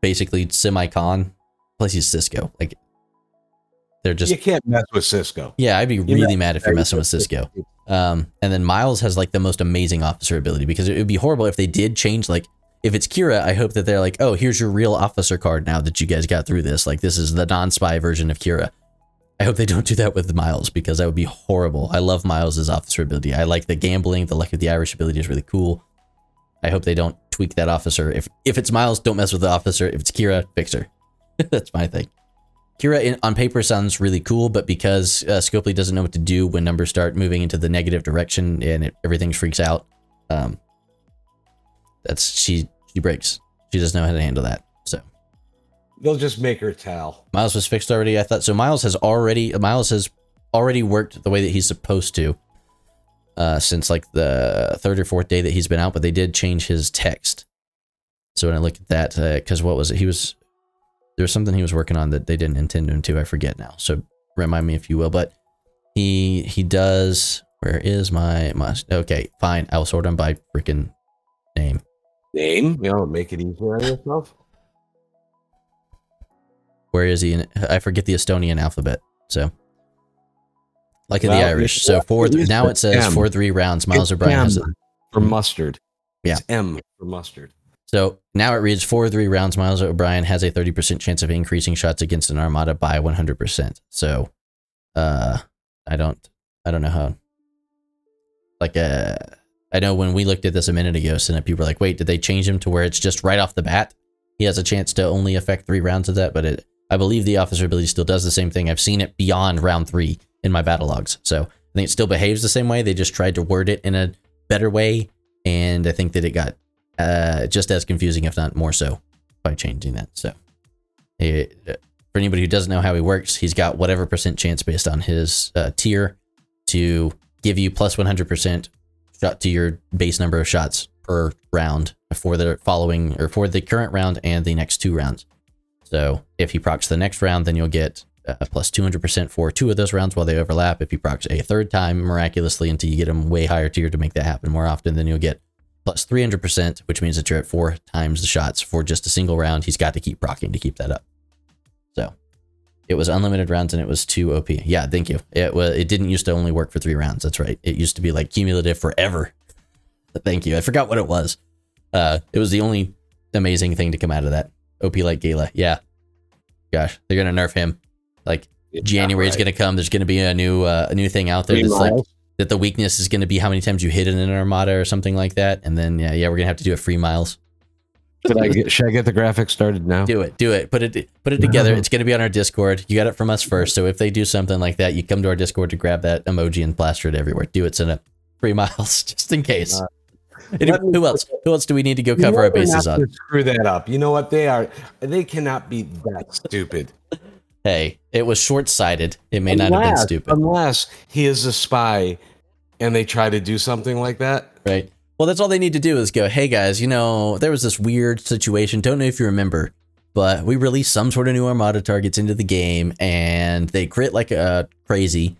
basically semi con, plus he's Sisko. Like they're just you can't mess with Sisko. yeah, I'd be know, really mad if you're messing with. Sisko. Um, and then Miles has like the most amazing officer ability because it would be horrible if they did change like if it's Kira, I hope that they're like, oh, here's your real officer card now that you guys got through this. Like this is the non-spy version of Kira. I hope they don't do that with Miles because that would be horrible. I love Miles's officer ability. I like the gambling, the luck of the Irish ability is really cool. I hope they don't tweak that officer. If if it's Miles, don't mess with the officer. If it's Kira, fix her. That's my thing. Kira in, on paper sounds really cool, but because uh, Scopely doesn't know what to do when numbers start moving into the negative direction and it, everything freaks out, um, that's she she breaks. She doesn't know how to handle that. So They'll just make her tell. Miles was fixed already. I thought so. Miles has already Miles has already worked the way that he's supposed to uh, since like the third or fourth day that he's been out, but they did change his text. So when I look at that, because what was it? He was there was something he was working on that they didn't intend him to. I forget now. So remind me if you will. But he he does. Where is my must? Okay, fine. I'll sort them by freaking name. Name, you know, make it easier on yourself. Where is he? In, I forget the Estonian alphabet. So, like in Well, the Irish. So for it is now it says M. for three rounds. Miles It's O'Brien has it. For mustard. Yeah. It's M for mustard. So now it reads for three rounds. Miles O'Brien has a thirty percent chance of increasing shots against an armada by one hundred percent. So, uh, I don't, I don't know how. Like, uh, I know when we looked at this a minute ago, some people were like, "Wait, did they change him to where it's just right off the bat? He has a chance to only affect three rounds of that." But it, I believe the officer ability still does the same thing. I've seen it beyond round three in my battle logs, so I think it still behaves the same way. They just tried to word it in a better way, and I think that it got uh, just as confusing, if not more so, by changing that. So, it, for anybody who doesn't know how he works, he's got whatever percent chance based on his uh, tier to give you plus 100% shot to your base number of shots per round for the following or for the current round and the next two rounds. So if he procs the next round, then you'll get uh, plus 200% for two of those rounds while they overlap. If he procs a third time miraculously until you get him way higher tier to make that happen more often, then you'll get plus 300%, which means that you're at four times the shots for just a single round. He's got to keep procking to keep that up. So it was unlimited rounds and it was two OP. Yeah, thank you. It was. It didn't used to only work for three rounds. That's right. It used to be like cumulative forever. Thank you. I forgot what it was. Uh, it was the only amazing thing to come out of that. OP like Gala. Yeah. Gosh, they're gonna nerf him. Like January is right. gonna come. There's gonna be a new uh, a new thing out there Three that's like that. The weakness is gonna be how many times you hit in an armada or something like that. And then yeah, yeah, we're gonna have to do a free miles. Should I get, should I get the graphics started now? Do it, do it. Put it put it together. It's gonna be on our Discord. You got it from us first. So if they do something like that, you come to our Discord to grab that emoji and plaster it everywhere. Do it, send it three miles just in case. Uh, Any- who else? Who else do we need to go You know cover our bases on? Screw that up. You know what they are? They cannot be that stupid. Hey, it was short sighted. It may not have been stupid, Unless he is a spy and they try to do something like that. right? Well, that's all they need to do is go, hey guys, you know, there was this weird situation. Don't know if you remember, but we released some sort of new Armada targets into the game and they crit like uh, crazy.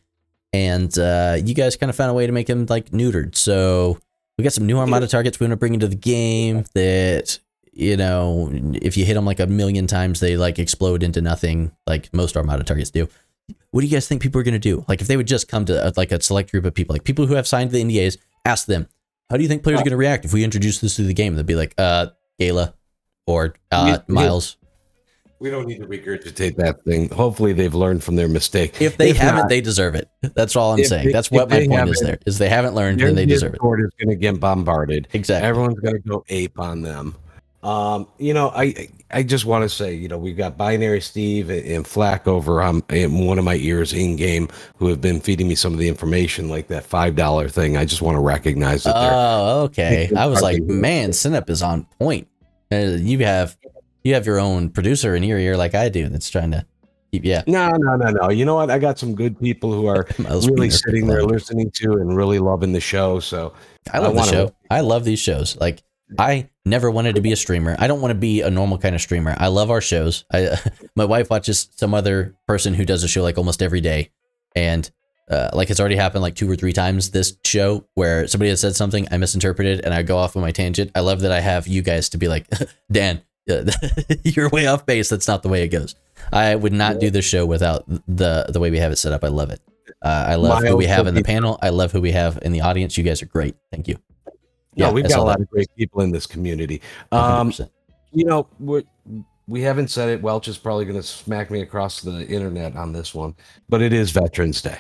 And uh, you guys kind of found a way to make them like neutered. So we got some new Armada targets we want to bring into the game that, you know, if you hit them like a million times, they like explode into nothing like most Armada targets do. What do you guys think people are going to do? Like if they would just come to uh, like a select group of people, like people who have signed the NDAs, ask them, how do you think players are going to react if we introduce this to the game? They'd be like, uh, Gala or uh, yeah. Miles. We don't need to regurgitate that thing. Hopefully, they've learned from their mistake. If they haven't, not, they deserve it. That's all I'm saying. they- That's what my point is. There is they haven't learned, then they deserve it. Discord is going to get bombarded. Exactly. Everyone's going to go ape on them. Um, you know, I I just want to say, you know, we've got Binary Steve and Flack over um, in one of my ears in game who have been feeding me some of the information, like that five dollar thing. I just want to recognize it there. Oh, okay. I was like, man, Synap is on point. Uh, you have you have your own producer in your ear like I do that's trying to keep yeah. No, no, no, no. You know what? I got some good people who are really sitting there listening to and really loving the show. So I love I the show. I love these shows. Like I never wanted to be a streamer. I don't want to be a normal kind of streamer. I love our shows. I my wife watches some other person who does a show like almost every day, and uh, like it's already happened like two or three times this show where somebody has said something I misinterpreted and I go off on my tangent. I love that I have you guys to be like, Dan, you're way off base. That's not the way it goes. I would not do this show without the the way we have it set up. I love it. Uh, I love who we have in the panel. I love who we have in the audience. You guys are great. Thank you. Yeah, Yeah, we've got a lot that. of great people in this community. Um, 100%. you know, we're, we haven't said it. Welch is probably going to smack me across the internet on this one, but it is Veterans Day,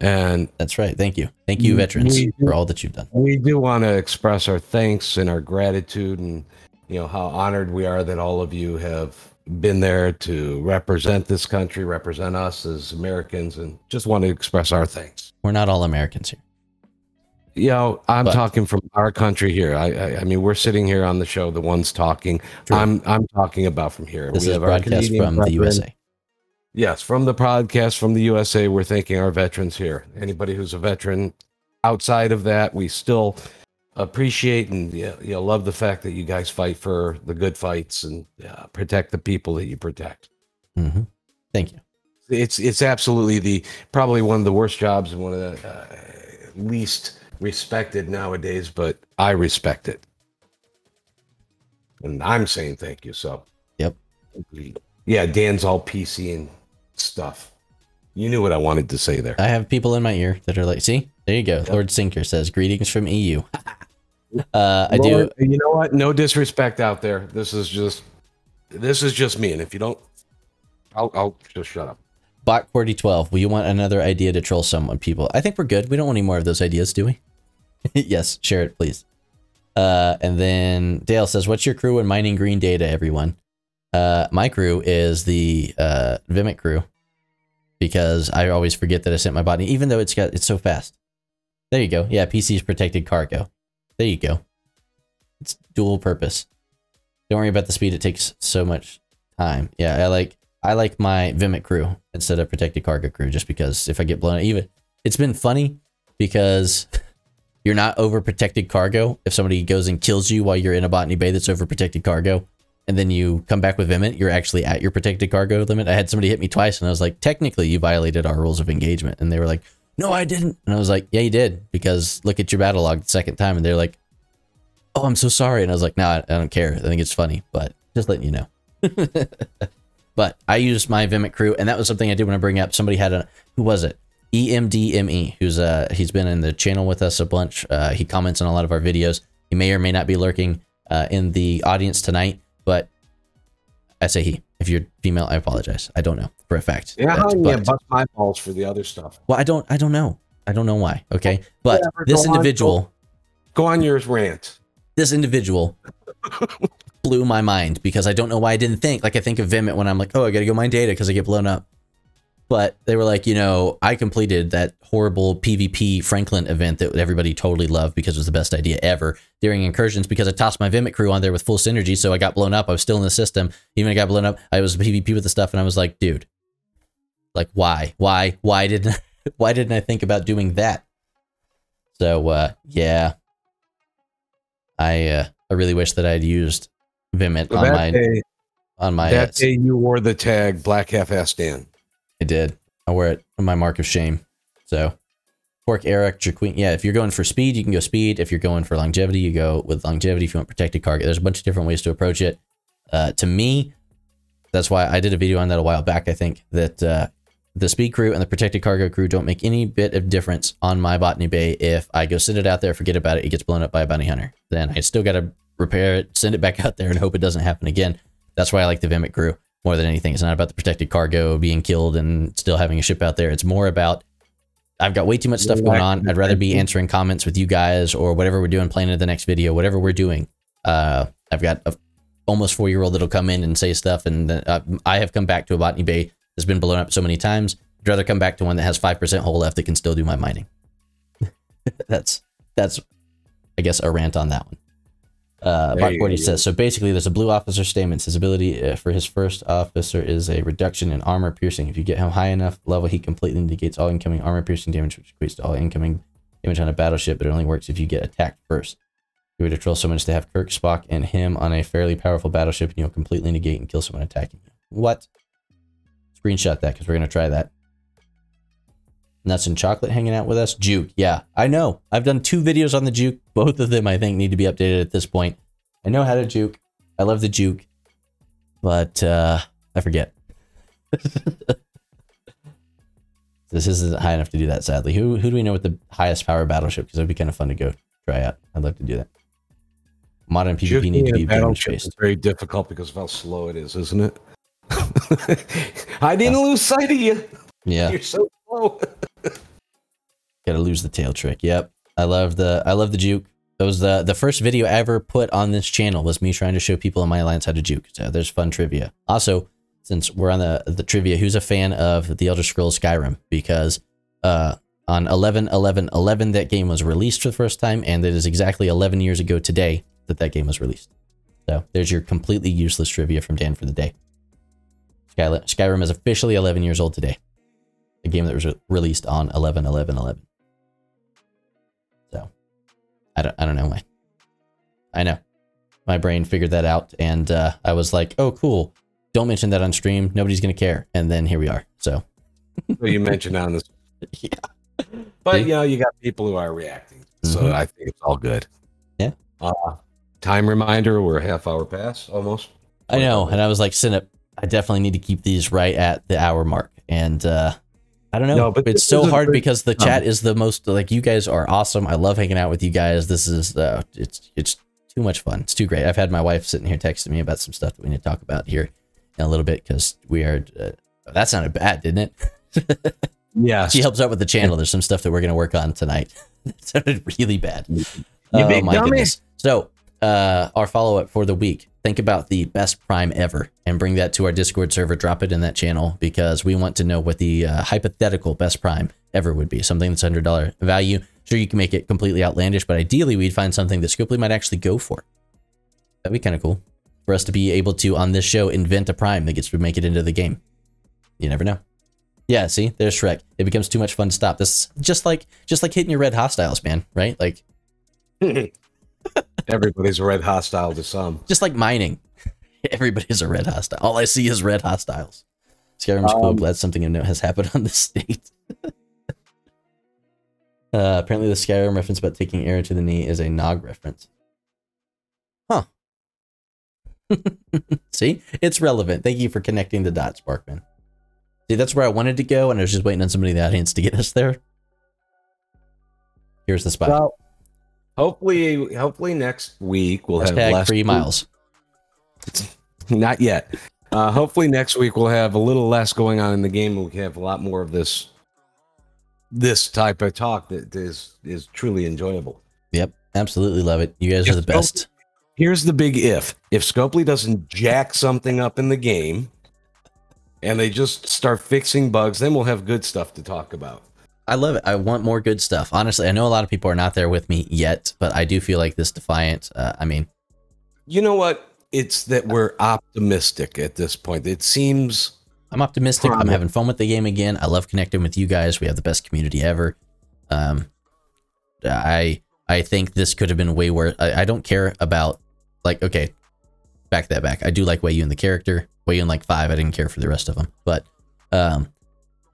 and That's right. Thank you. Thank you, veterans, for all that you've done. we do want to express our thanks and our gratitude, and you know how honored we are that all of you have been there to represent this country, represent us as Americans, and just want to express our thanks. We're not all Americans here. You know, I'm But- talking from our country here. I, I, I mean, we're sitting here on the show, the ones talking. True. I'm, I'm talking about from here. This We is have our broadcast from the. USA. Yes, from the podcast from the USA, we're thanking our veterans here. Anybody who's a veteran outside of that, we still appreciate and you know, love the fact that you guys fight for the good fights and uh, protect the people that you protect. hmm Thank you. It's it's absolutely the probably one of the worst jobs and one of the uh, least respected nowadays, but I respect it, and I'm saying thank you. So, Yep. yeah, Dan's all PC and stuff. You knew what I wanted to say there. I have people in my ear that are like, see, there you go. Lord Sinker says, greetings from EU. uh, I do. You know what? No disrespect out there. This is just this is just me, and if you don't, I'll I'll just shut up. Bot Quarty 12, will you want another idea to troll someone, people? I think we're good. We don't want any more of those ideas, do we? yes, share it, please. Uh, and then Dale says, What's your crew in mining green data, everyone? Uh, my crew is the uh, Vi'Moh crew because I always forget that I sent my body, even though it's got it's so fast. There you go. Yeah, PC's protected cargo. There you go. It's dual purpose. Don't worry about the speed. It takes so much time. Yeah, I like I like my Vi'Moh crew instead of protected cargo crew just because if I get blown even it's been funny because you're not overprotected cargo. If somebody goes and kills you while you're in a botany bay that's overprotected cargo, and then you come back with Vi'Moh, you're actually at your protected cargo limit. I had somebody hit me twice, and I was like, technically, you violated our rules of engagement. And they were like, no, I didn't. And I was like, yeah, you did, because look at your battle log the second time. And they're like, oh, I'm so sorry. And I was like, no, nah, I don't care. I think it's funny, but just letting you know. but I used my Vi'Moh crew, and that was something I did when I bring up. Somebody had a, who was it? EMDME, who's uh he's been in the channel with us a bunch. Uh, he comments on a lot of our videos. He may or may not be lurking uh, in the audience tonight, but I say he. If you're female, I apologize. I don't know for a fact. Yeah, yeah, but- bust my balls for the other stuff. well, I don't. I don't know. I don't know why. Okay, but Whatever, this go on, individual, Go on your rant. this individual blew my mind because I don't know why I didn't think. Like I think of Vi'Moh when I'm like, oh, I gotta go mine data because I get blown up. But they were like, you know, I completed that horrible PvP Franklin event that everybody totally loved because it was the best idea ever during incursions because I tossed my Vi'Moh crew on there with full synergy, so I got blown up. I was still in the system. Even I got blown up, I was PvP with the stuff, and I was like, dude, like why, why, why didn't, why didn't I think about doing that? So uh, yeah, I uh, I really wish that I'd used Vi'Moh So on my day, on my. that uh, day you wore the tag Black Half-Ass Dan. I did. I wear it on my mark of shame. So, Pork Eric Jaqueen. Yeah, if you're going for speed, you can go speed. If you're going for longevity, you go with longevity. If you want protected cargo, there's a bunch of different ways to approach it. Uh, to me, that's why I did a video on that a while back. I think that uh, the speed crew and the protected cargo crew don't make any bit of difference on my botany bay. If I go send it out there, forget about it, it gets blown up by a bounty hunter. Then I still got to repair it, send it back out there, and hope it doesn't happen again. That's why I like the Vi'Moh crew more than anything. It's not about the protected cargo being killed and still having a ship out there. It's more about I've got way too much stuff going on. I'd rather be answering comments with you guys or whatever we're doing, playing in the next video, whatever we're doing. Uh, I've got a almost four year old that'll come in and say stuff, and uh, I have come back to a botany bay that's been blown up so many times. I'd rather come back to one that has five percent hole left that can still do my mining. that's that's I guess a rant on that one. Uh, you Forty says so. Basically, there's a blue officer statement. His ability uh, for his first officer is a reduction in armor piercing. If you get him high enough level, he completely negates all incoming armor piercing damage, which equates to all incoming damage on a battleship. But it only works if you get attacked first. You would troll so much to have Kirk, Spock, and him on a fairly powerful battleship, and you'll completely negate and kill someone attacking you. What? Screenshot that because we're gonna try that. Nuts and chocolate hanging out with us. Juke, yeah, I know. I've done two videos on the juke. Both of them, I think, need to be updated at this point. I know how to juke. I love the juke, but uh, I forget. this isn't high enough to do that. Sadly, who who do we know with the highest power battleship? Because it'd be kind of fun to go try out. I'd love to do that. Modern PvP Juking need to be battleship is very difficult because of how slow it is, isn't it? I didn't lose sight of you. Yeah, You're so slow. Gotta lose the tail trick. Yep, I love the I love the juke. That was the the first video ever put on this channel was me trying to show people in my alliance how to juke. So there's fun trivia. Also, since we're on the the trivia, who's a fan of the Elder Scrolls Skyrim? Because uh, on 11 11 11 that game was released for the first time, and it is exactly 11 years ago today that that game was released. So there's your completely useless trivia from Dan for the day. Skyrim is officially 11 years old today. A game that was re- released on 11 11 11. I don't, I don't know why. I know. My brain figured that out, and uh, I was like, oh, cool. Don't mention that on stream. Nobody's going to care. And then here we are. So, So you mentioned on this, yeah. but you know, you got people who are reacting, so Mhm. I think it's all good. Yeah. Uh, time reminder: we're a half hour past almost. I know. And I was like, Synop, I definitely need to keep these right at the hour mark. And uh, I don't know. No, but it's so hard great- because the chat is the most like you guys are awesome. I love hanging out with you guys. This is uh, it's it's too much fun. It's too great. I've had my wife sitting here texting me about some stuff that we need to talk about here in a little bit because we are. Uh, that sounded bad, didn't it? yeah. She helps out with the channel. There's some stuff that we're going to work on tonight. it sounded really bad. You oh my dummy. goodness. So, uh, our follow up for the week. Think about the best prime ever and bring that to our Discord server. Drop it in that channel because we want to know what the uh, hypothetical best prime ever would be. Something that's hundred dollar value. Sure, you can make it completely outlandish, but ideally, we'd find something that Scopely might actually go for. That'd be kind of cool for us to be able to on this show invent a prime that gets to make it into the game. You never know. Yeah, see, there's Shrek. It becomes too much fun to stop. This just like just like hitting your red hostiles, man. Right? Like Everybody's a red hostile to some. just like mining. Everybody's a red hostile. All I see is red hostiles. Skyrim's cool. Um, Glad something of note has happened on this state. uh, apparently, the Skyrim reference about taking arrow to the knee is a Nog reference. Huh. See, it's relevant. Thank you for connecting the dots, Sparkman. See, that's where I wanted to go, and I was just waiting on somebody in the audience to get us there. Here's the spot. Well, hopefully, hopefully next week we'll have Hashtag less free miles. Not yet. Uh, hopefully next week we'll have a little less going on in the game, and we can have a lot more of this this type of talk that is is truly enjoyable. Yep, absolutely love it. You guys are the best. Here's the big if: if Scopely doesn't jack something up in the game, and they just start fixing bugs, then we'll have good stuff to talk about. I love it. I want more good stuff. Honestly, I know a lot of people are not there with me yet, but I do feel like this Defiant. Uh, I mean, You know what? It's that we're optimistic at this point. It seems I'm optimistic. I'm having fun with the game again. I love connecting with you guys. We have the best community ever. Um, I I think this could have been way worse. I, I don't care about like okay, back that back. I do like Weyoun the character. Weyoun like five. I didn't care for the rest of them, but um,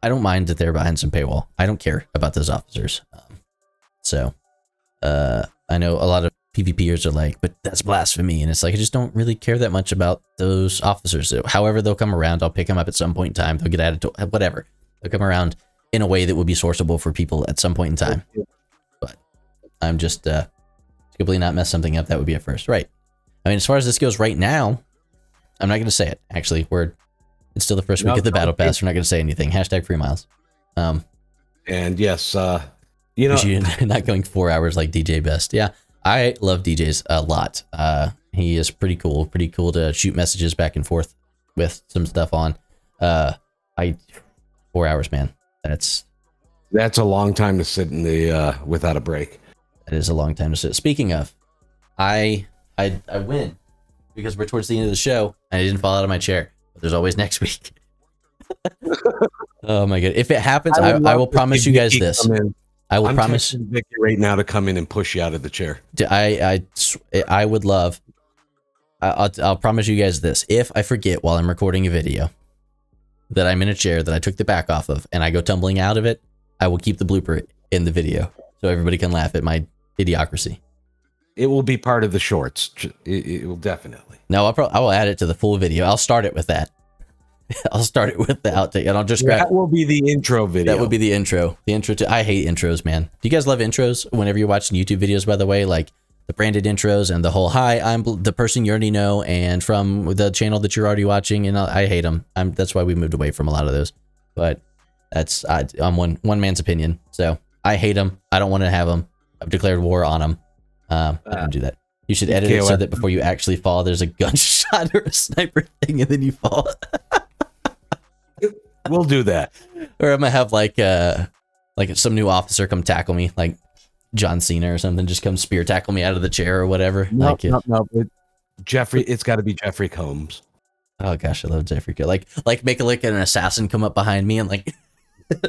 I don't mind that they're behind some paywall. I don't care about those officers. Um, so, uh, I know a lot of PvPers are like, but that's blasphemy, and it's like I just don't really care that much about those officers. However, they'll come around. I'll pick them up at some point in time. They'll get added to whatever. They'll come around in a way that would be sourceable for people at some point in time. But I'm just uh, completely not mess something up. That would be a first, right? I mean, as far as this goes right now, I'm not going to say it. Actually, we're it's still the first week No, of the battle okay. pass. We're not going to say anything. Hashtag free miles. Um, and yes, uh, you know, you not going four hours like DJ Best. Yeah, I love DJs a lot. Uh, he is pretty cool. Pretty cool to shoot messages back and forth with some stuff on. Uh, I four hours, man. That's that's a long time to sit in the uh, without a break. that is a long time to sit. Speaking of, I I I win because we're towards the end of the show and I didn't fall out of my chair. But there's always next week. oh my god! If it happens, I, would I, will promise you guys this. I will I'm promise. Vicky right now to come in and push you out of the chair. D- I I sw- I would love. I- I'll I'll promise you guys this: if I forget while I'm recording a video that I'm in a chair that I took the back off of and I go tumbling out of it, I will keep the blooper in the video so everybody can laugh at my idiocracy. It will be part of the shorts. It, it will definitely. No, I'll pro- I will add it to the full video. I'll start it with that. I'll start it with the outtake, and I'll just grab. That will be the intro video. That would be the intro. The intro to I hate intros, man. Do you guys love intros whenever you're watching YouTube videos, by the way? Like the branded intros and the whole hi, I'm the person you already know and from the channel that you're already watching and I, I hate them. I'm that's why we moved away from a lot of those. But that's I, I'm one one man's opinion. So I hate them. I don't want to have them. I've declared war on them. Um, I don't do that. You should edit it so that before you actually fall, there's a gunshot or a sniper thing, and then you fall. We'll do that. or I'm gonna have like uh like some new officer come tackle me, like John Cena or something, just come spear tackle me out of the chair or whatever. No, like, uh, no, no. It, Jeffrey, it's got to be Jeffrey Combs. oh gosh, I love Jeffrey. Combs. Like, like make a like an assassin come up behind me and like.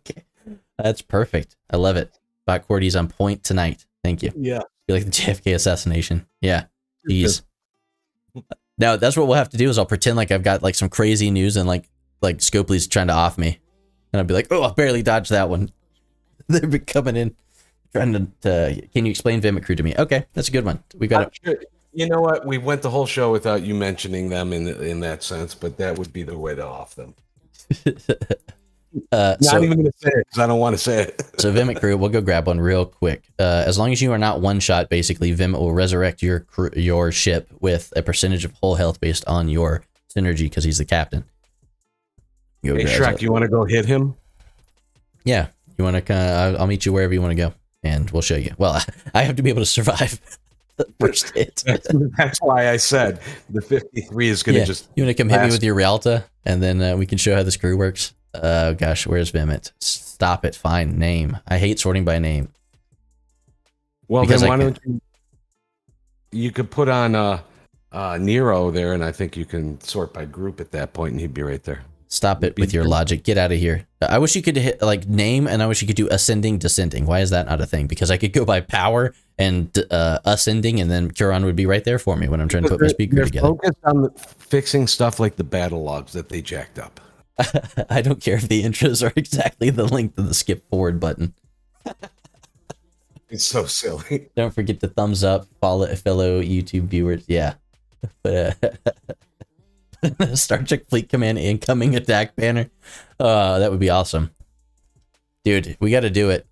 okay, that's perfect. I love it. Bot Cordy's on point tonight. Thank you. Yeah. Be like the JFK assassination. Yeah. Jeez. Now that's what we'll have to do is I'll pretend like I've got like some crazy news and like like Scopely's trying to off me, and I'll be like, oh, I barely dodged that one. They've been coming in, trying to. to can you explain Vi'Moh Crew to me? Okay, that's a good one. We got I'm sure- You know what? We went the whole show without you mentioning them in in that sense, but that would be the way to off them. uh, Not so, even going to say it because I don't want to say it. so Vi'Moh Crew, we'll go grab one real quick. Uh, as long as you are not one shot, basically, Vim will resurrect your your ship with a percentage of whole health based on your synergy because he's the captain. Go Hey, Shrek, you want to go hit him? Yeah, you want to? kind of I'll, meet you wherever you want to go, and we'll show you. Well, I have to be able to survive the first hit. That's, that's why I said the 53 is going to Yeah, just. you want to come hit me with your Realta, and then uh, we can show how this crew works. Oh gosh, where's Vi'Moh? Stop it. Fine name. I hate sorting by name. Well, because then why don't you? you could put on uh, uh, Nero there, and I think you can sort by group at that point, and he'd be right there. Stop it with your logic. Get out of here. I wish you could hit like name, and I wish you could do ascending, descending. Why is that not a thing? Because I could go by power and uh, ascending, and then Curon would be right there for me when I'm trying to put my speaker they're together. focused on the- fixing stuff like the battle logs that they jacked up. I don't care if the intros are exactly the length of the skip forward button. It's so silly. Don't forget to thumbs up, follow fellow YouTube viewers. Yeah, but uh, Star Trek Fleet Command incoming attack banner. Uh, that would be awesome, dude. We got to do it.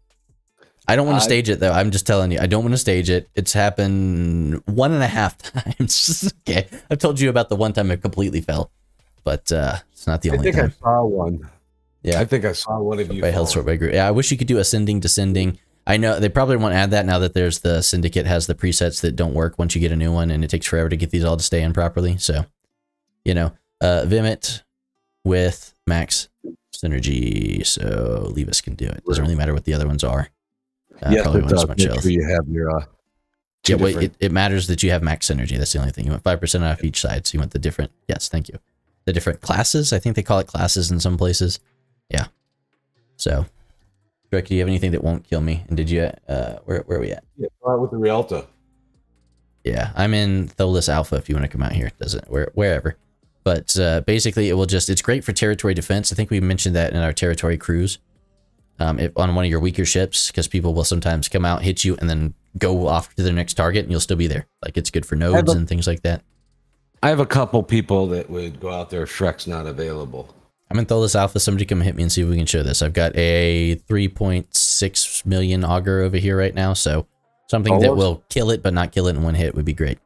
I don't want to stage it though. I'm just telling you, I don't want to stage it. It's happened one and a half times. okay, I've told you about the one time it completely fell, but uh, it's not the only. I only think I saw one. Yeah. I think I saw one of you. by fall. Hellsort by group. Yeah, I wish you could do ascending, descending. I know they probably won't add that now that there's the syndicate has the presets that don't work once you get a new one, and it takes forever to get these all to stay in properly. So, you know, uh, Vemet with max synergy, so Levis can do it. Doesn't really matter what the other ones are. Uh, yes, probably it won't does. much Make health. you have your. Uh, two Yeah, well, it, it matters that you have max synergy. That's the only thing. You want five percent off each side, so you want the different. Yes, thank you. The different classes. I think they call it classes in some places. Yeah. So, Drake, do you have anything that won't kill me? And did you? Uh, where where are we at? yeah, with the Realta. Yeah, I'm in Tholis Alpha. If you want to come out here, it doesn't where wherever. But uh, basically, it will just. It's great for territory defense. I think we mentioned that in our territory cruise. Um, if, on one of your weaker ships, because people will sometimes come out, hit you, and then go off to their next target, and you'll still be there. Like it's good for nodes and things like that. I have a couple people that would go out there if Shrek's not available. I'm in Tholis Alpha. Somebody come hit me and see if we can show this. I've got a 3.6 million Augur over here right now, so something Oh, that will kill it but not kill it in one hit would be great.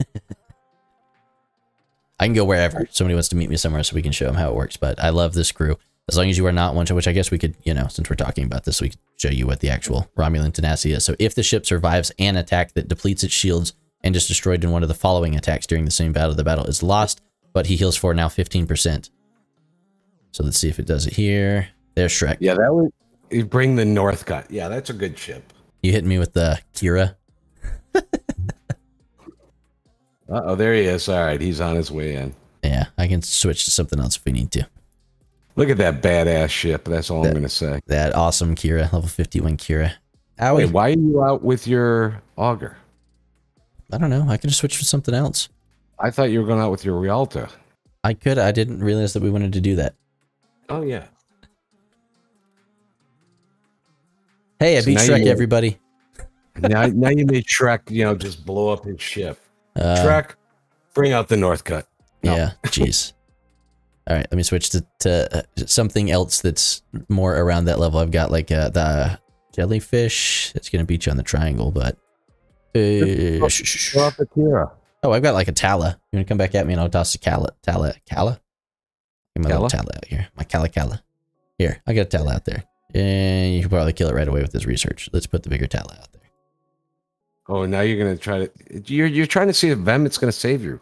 I can go wherever. Somebody wants to meet me somewhere so we can show them how it works. But I love this crew. As long as you are not one, which I guess we could, you know, since we're talking about this, we could show you what the actual Romulan tenacity is. So if the ship survives an attack that depletes its shields and is destroyed in one of the following attacks during the same battle, the battle is lost, but he heals for now 15%. So let's see if it does it here. There's Shrek. Yeah, that would you bring the Northcutt. Yeah, that's a good ship. You hit me with the Kira. Uh oh, there he is. All right, he's on his way in. Yeah, I can switch to something else if we need to. Look at that badass ship. That's all That- I'm going to say. That awesome Kira, level 51 Kira. Owie. Wait, why are you out with your Augur? I don't know. I could just switch to something else. I thought you were going out with your Realta. I could. I didn't realize that we wanted to do that. Oh yeah. Hey, I So beat Shrek, you- everybody. now, now you made Shrek, you know, just blow up his ship. Uh, Shrek, bring out the Northcutt. No. Yeah, jeez. All right, let me switch to, to uh, something else that's more around that level. I've got like uh, the jellyfish. It's going to beat you on the triangle, but. Uh, sh- sh-. Oh, I've got like a Tala. You want to come back at me and I'll toss a Cala. Tala. Cala? Get my little Cala? Tala out here. My Cala Cala. Here, I got a Tala out there. And you can probably kill it right away with this research. Let's put the bigger Tala out there. Oh, now you're going to try to. You're you're trying to see if Vemet's going to save you.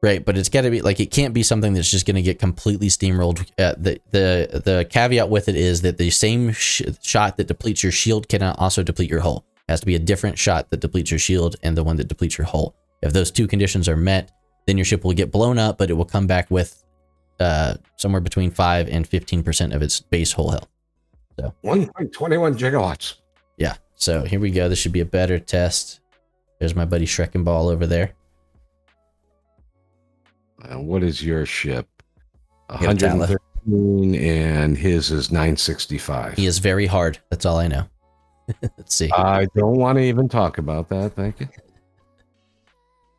Right, but it's got to be like it can't be something that's just going to get completely steamrolled. Uh, the the the caveat with it is that the same sh- shot that depletes your shield cannot also deplete your hull. It has to be a different shot that depletes your shield and the one that depletes your hull. If those two conditions are met, then your ship will get blown up, but it will come back with uh, somewhere between five and fifteen percent of its base hull health. So 1.21 gigawatts. Yeah. So here we go. This should be a better test. There's my buddy Shrekken Ball over there. Uh, what is your ship? got a Tala. 113 and his is 965. He is very hard. That's all I know. Let's see. I don't want to even talk about that. Thank you.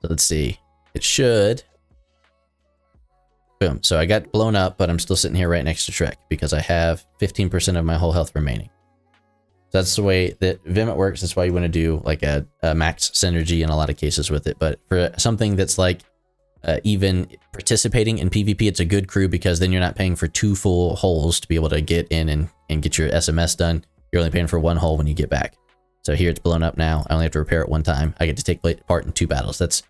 Let's see. It should. Boom. So I got blown up, but I'm still sitting here right next to Shrek because I have 15% of my whole health remaining. So that's the way that Vemet works. That's why you want to do like a, a max synergy in a lot of cases with it. But for something that's like uh, even participating in PvP, it's a good crew because then you're not paying for two full holes to be able to get in and, and get your SMS done. You're only paying for one hole when you get back. So here it's blown up now. I only have to repair it one time. I get to take part in two battles. That's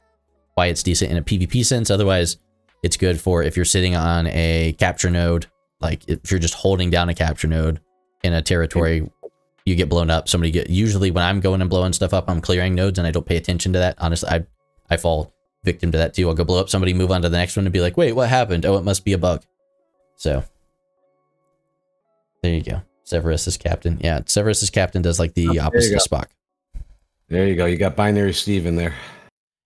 why it's decent in a PvP sense. Otherwise, it's good for if you're sitting on a capture node, like if you're just holding down a capture node in a territory you get blown up. Somebody get usually when I'm going and blowing stuff up, I'm clearing nodes and I don't pay attention to that. Honestly, I I fall victim to that too. I'll go blow up somebody, move on to the next one, and be like, wait, what happened? Oh, it must be a bug. So there you go. Severus is captain. Yeah, Severus is captain does like the Oh, opposite of Spock. There you go. You got binary Steve in there.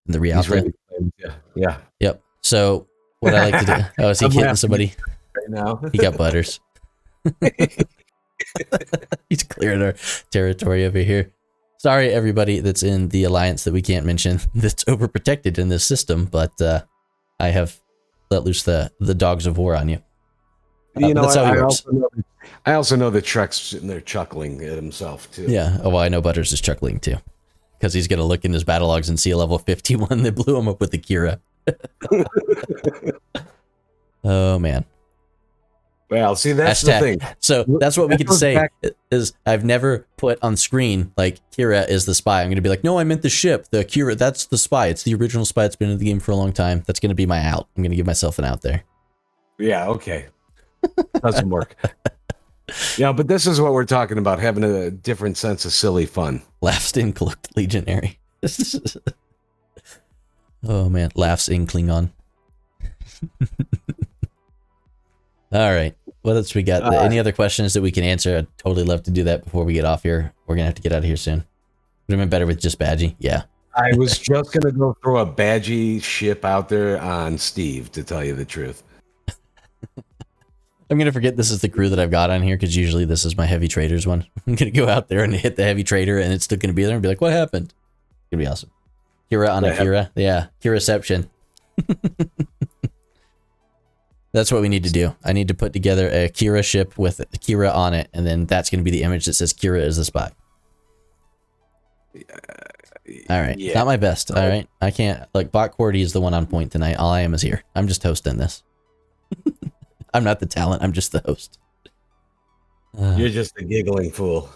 The reality. ready to play with you. Yeah. Yep. So what I like to do. Oh, is he I'm hitting somebody? Right now. He got butters. He's clearing our territory over here. Sorry, everybody that's in the alliance that we can't mention that's overprotected in this system, but uh, I have let loose the the dogs of war on you. Uh, you know, I, I also know, I also know that Trek's sitting there chuckling at himself too. Yeah. Oh, well, I know Butters is chuckling too, because he's gonna look in his battle logs and see a level fifty-one that blew him up with the Kira. oh man. Well, see, that's Hashtag- the thing. So that's what we That get to say back- is I've never put on screen like Kira is the spy. I'm going to be like, no, I meant the ship. The Kira, that's the spy. It's the original spy. It's been in the game for a long time. That's going to be my out. I'm going to give myself an out there. Yeah, okay. Doesn't work. yeah, but this is what we're talking about having a different sense of silly fun. Laughs in legionary. oh man, laughs in Klingon. All right. What else we got? Uh, Any other questions that we can answer? I'd totally love to do that before we get off here. We're gonna have to get out of here soon. Would have been better with just Badgey. Yeah. I was just going to go throw a Badgey ship out there on Steve, to tell you the truth. I'm gonna forget this is the crew that I've got on here because usually this is my heavy traders one. I'm gonna go out there and hit the heavy trader, and it's still gonna be there and be like, "What happened?" It's gonna be awesome. Kira on Yeah. Akira, yeah, Kiraception. that's what we need to do. I need to put together a Kira ship with Kira on it, and then that's gonna be the image that says Kira is the spy. All right, Yeah. not my best. All oh. right, I can't. Like Bot Cordy is the one on point tonight. All I am is here. I'm just hosting this. I'm not the talent. I'm just the host. Uh, You're just a giggling fool.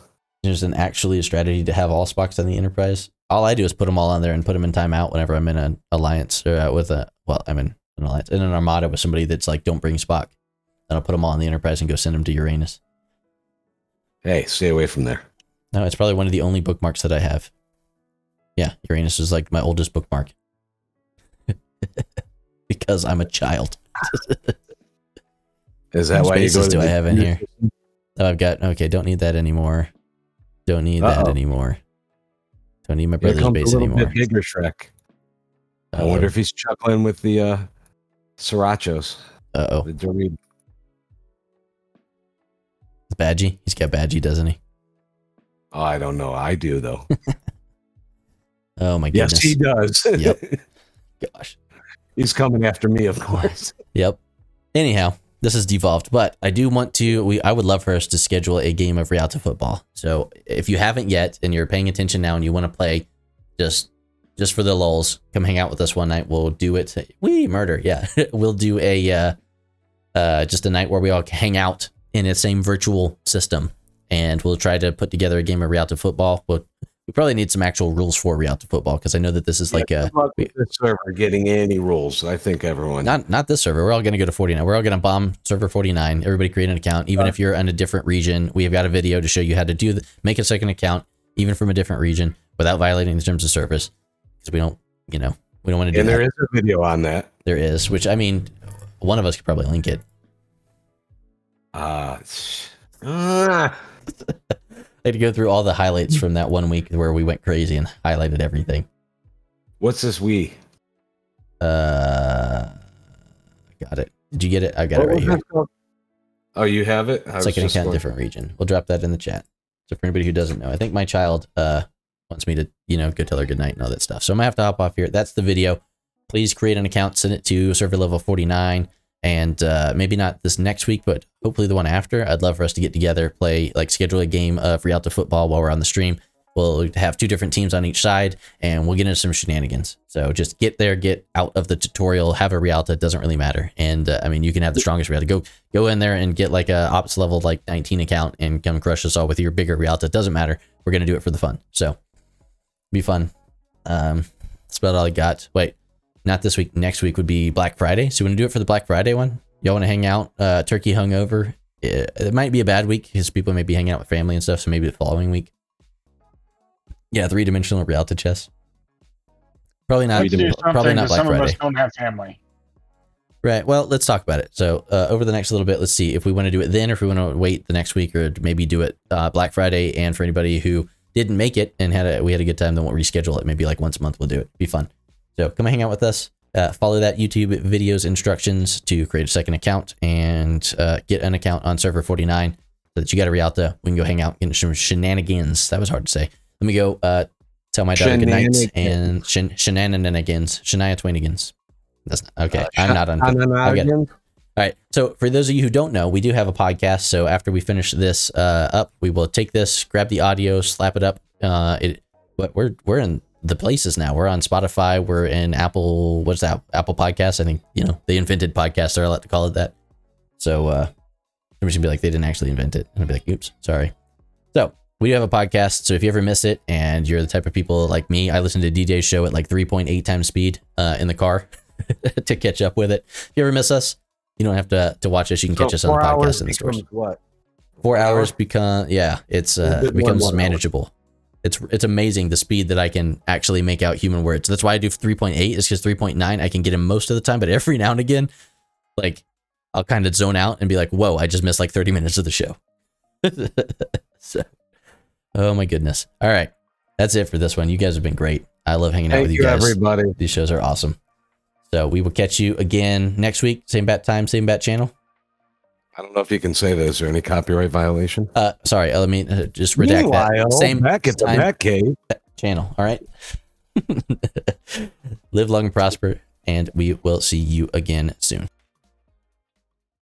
there's an actually a strategy to have all Spocks on the Enterprise. All I do is put them all on there and put them in timeout whenever I'm in an alliance or uh, with a well, I'm in an alliance in an armada with somebody that's like, don't bring Spock. Then I'll put them all on the Enterprise and go send them to Uranus. Hey, stay away from there. No, it's probably one of the only bookmarks that I have. Yeah, Uranus is like my oldest bookmark because I'm a child. Is that How why you spaces do I have in here? Oh, I've got okay. Don't need that anymore. Don't need that Uh-oh. anymore. Don't need my Here brother's comes base little anymore. bit bigger Shrek. I Uh-oh. wonder if he's chuckling with the uh, srirachos. Uh-oh. The Dorito. Badgey. He's got Badgey, doesn't he? Oh, I don't know. I do though. Oh my goodness. yes, he does. Yep. Gosh. he's coming after me, of course. Yep. Anyhow, this is devolved, but I do want to. We I would love for us to schedule a game of Realta football. So if you haven't yet and you're paying attention now and you want to play, just just for the lulls, come hang out with us one night. We'll do it. We murder, yeah. we'll do a uh, uh, just a night where we all hang out in the same virtual system, and we'll try to put together a game of Realta football. We'll, we probably need some actual rules for Realta football because I know that this is like a luck this server getting any rules. I think everyone. not not this server. We're all going to go to 49. We're all going to bomb server 49. Everybody create an account, even if you're in a different region. We have got a video to show you how to do the, make a second account, even from a different region, without violating the terms of service. Because we don't, you know, we don't want to do and that. there is a video on that. there is, which I mean, one of us could probably link it. Uh, ah, I had to go through all the highlights from that one week where we went crazy and highlighted everything. what's this? We Uh, got it. Did you get it? I got it right here. Oh, you have it. I was second just account different region we'll drop that in the chat so for anybody who doesn't know i think my child uh wants me to you know go tell her good night and all that stuff so i'm gonna have to hop off here that's the video please create an account send it to server level 49 and uh, maybe not this next week but hopefully the one after i'd love for us to get together play like schedule a game of Realta football while we're on the stream we'll have two different teams on each side and we'll get into some shenanigans so just get there get out of the tutorial have a Realta it doesn't really matter and uh, i mean you can have the strongest Realta go go in there and get like a ops level like 19 account and come crush us all with your bigger Realta. It doesn't matter. We're gonna do it for the fun. So be fun. Um that's about all I got. Wait, not this week. Next week would be Black Friday. So you wanna do it for the Black Friday one? Y'all wanna hang out, uh turkey hungover it, it might be a bad week because people may be hanging out with family and stuff. So maybe the following week. Yeah, three dimensional reality chess. Probably not. Probably not Black some of Friday. us don't have family. Right. Well, let's talk about it. So, uh, over the next little bit, let's see if we want to do it then, or if we want to wait the next week, or maybe do it uh, Black Friday. And for anybody who didn't make it and had a we had a good time, then we'll reschedule it. Maybe like once a month, we'll do it. Be fun. So, come hang out with us. Uh, follow that YouTube videos instructions to create a second account and uh, get an account on server 49 so that you got a Realta. We can go hang out in some shenanigans. That was hard to say. Let me go uh, tell my daughter good night and shen- shenanigans, Shania Twainigans. That's not, okay. Uh, I'm not on. on and I get it. All right. So for those of you who don't know, we do have a podcast. So after we finish this uh, up, we will take this, grab the audio, slap it up. Uh, it, but we're we're in the places now. We're on Spotify. We're in Apple. What's that? Apple Podcasts. I think you know they invented podcasts. They're allowed to call it that. So uh, somebody's gonna be like, they didn't actually invent it, and I'll be like, oops, sorry. So we do have a podcast. So if you ever miss it, and you're the type of people like me, I listen to DJ's show at like 3.8 times speed uh, in the car to catch up with it. If you ever miss us, you don't have to to watch us. You can catch us on the podcast in the stores. What? Four hours become yeah, it's uh, than becomes manageable. hour. It's it's amazing the speed that I can actually make out human words. That's why I do 3.8 is because 3.9 I can get in most of the time, but every now and again, like I'll kind of zone out and be like, "Whoa, I just missed like 30 minutes of the show." so, oh my goodness! All right, that's it for this one. You guys have been great. I love hanging out Thank with you you, guys. everybody. These shows are awesome. So we will catch you again next week. Same bat time, same bat channel. I don't know if you can say this or any copyright violation. Uh, sorry, uh, let me uh, just redact Meanwhile, that. Same back at the time Bat Cave. channel. All right. Live long and prosper, and we will see you again soon.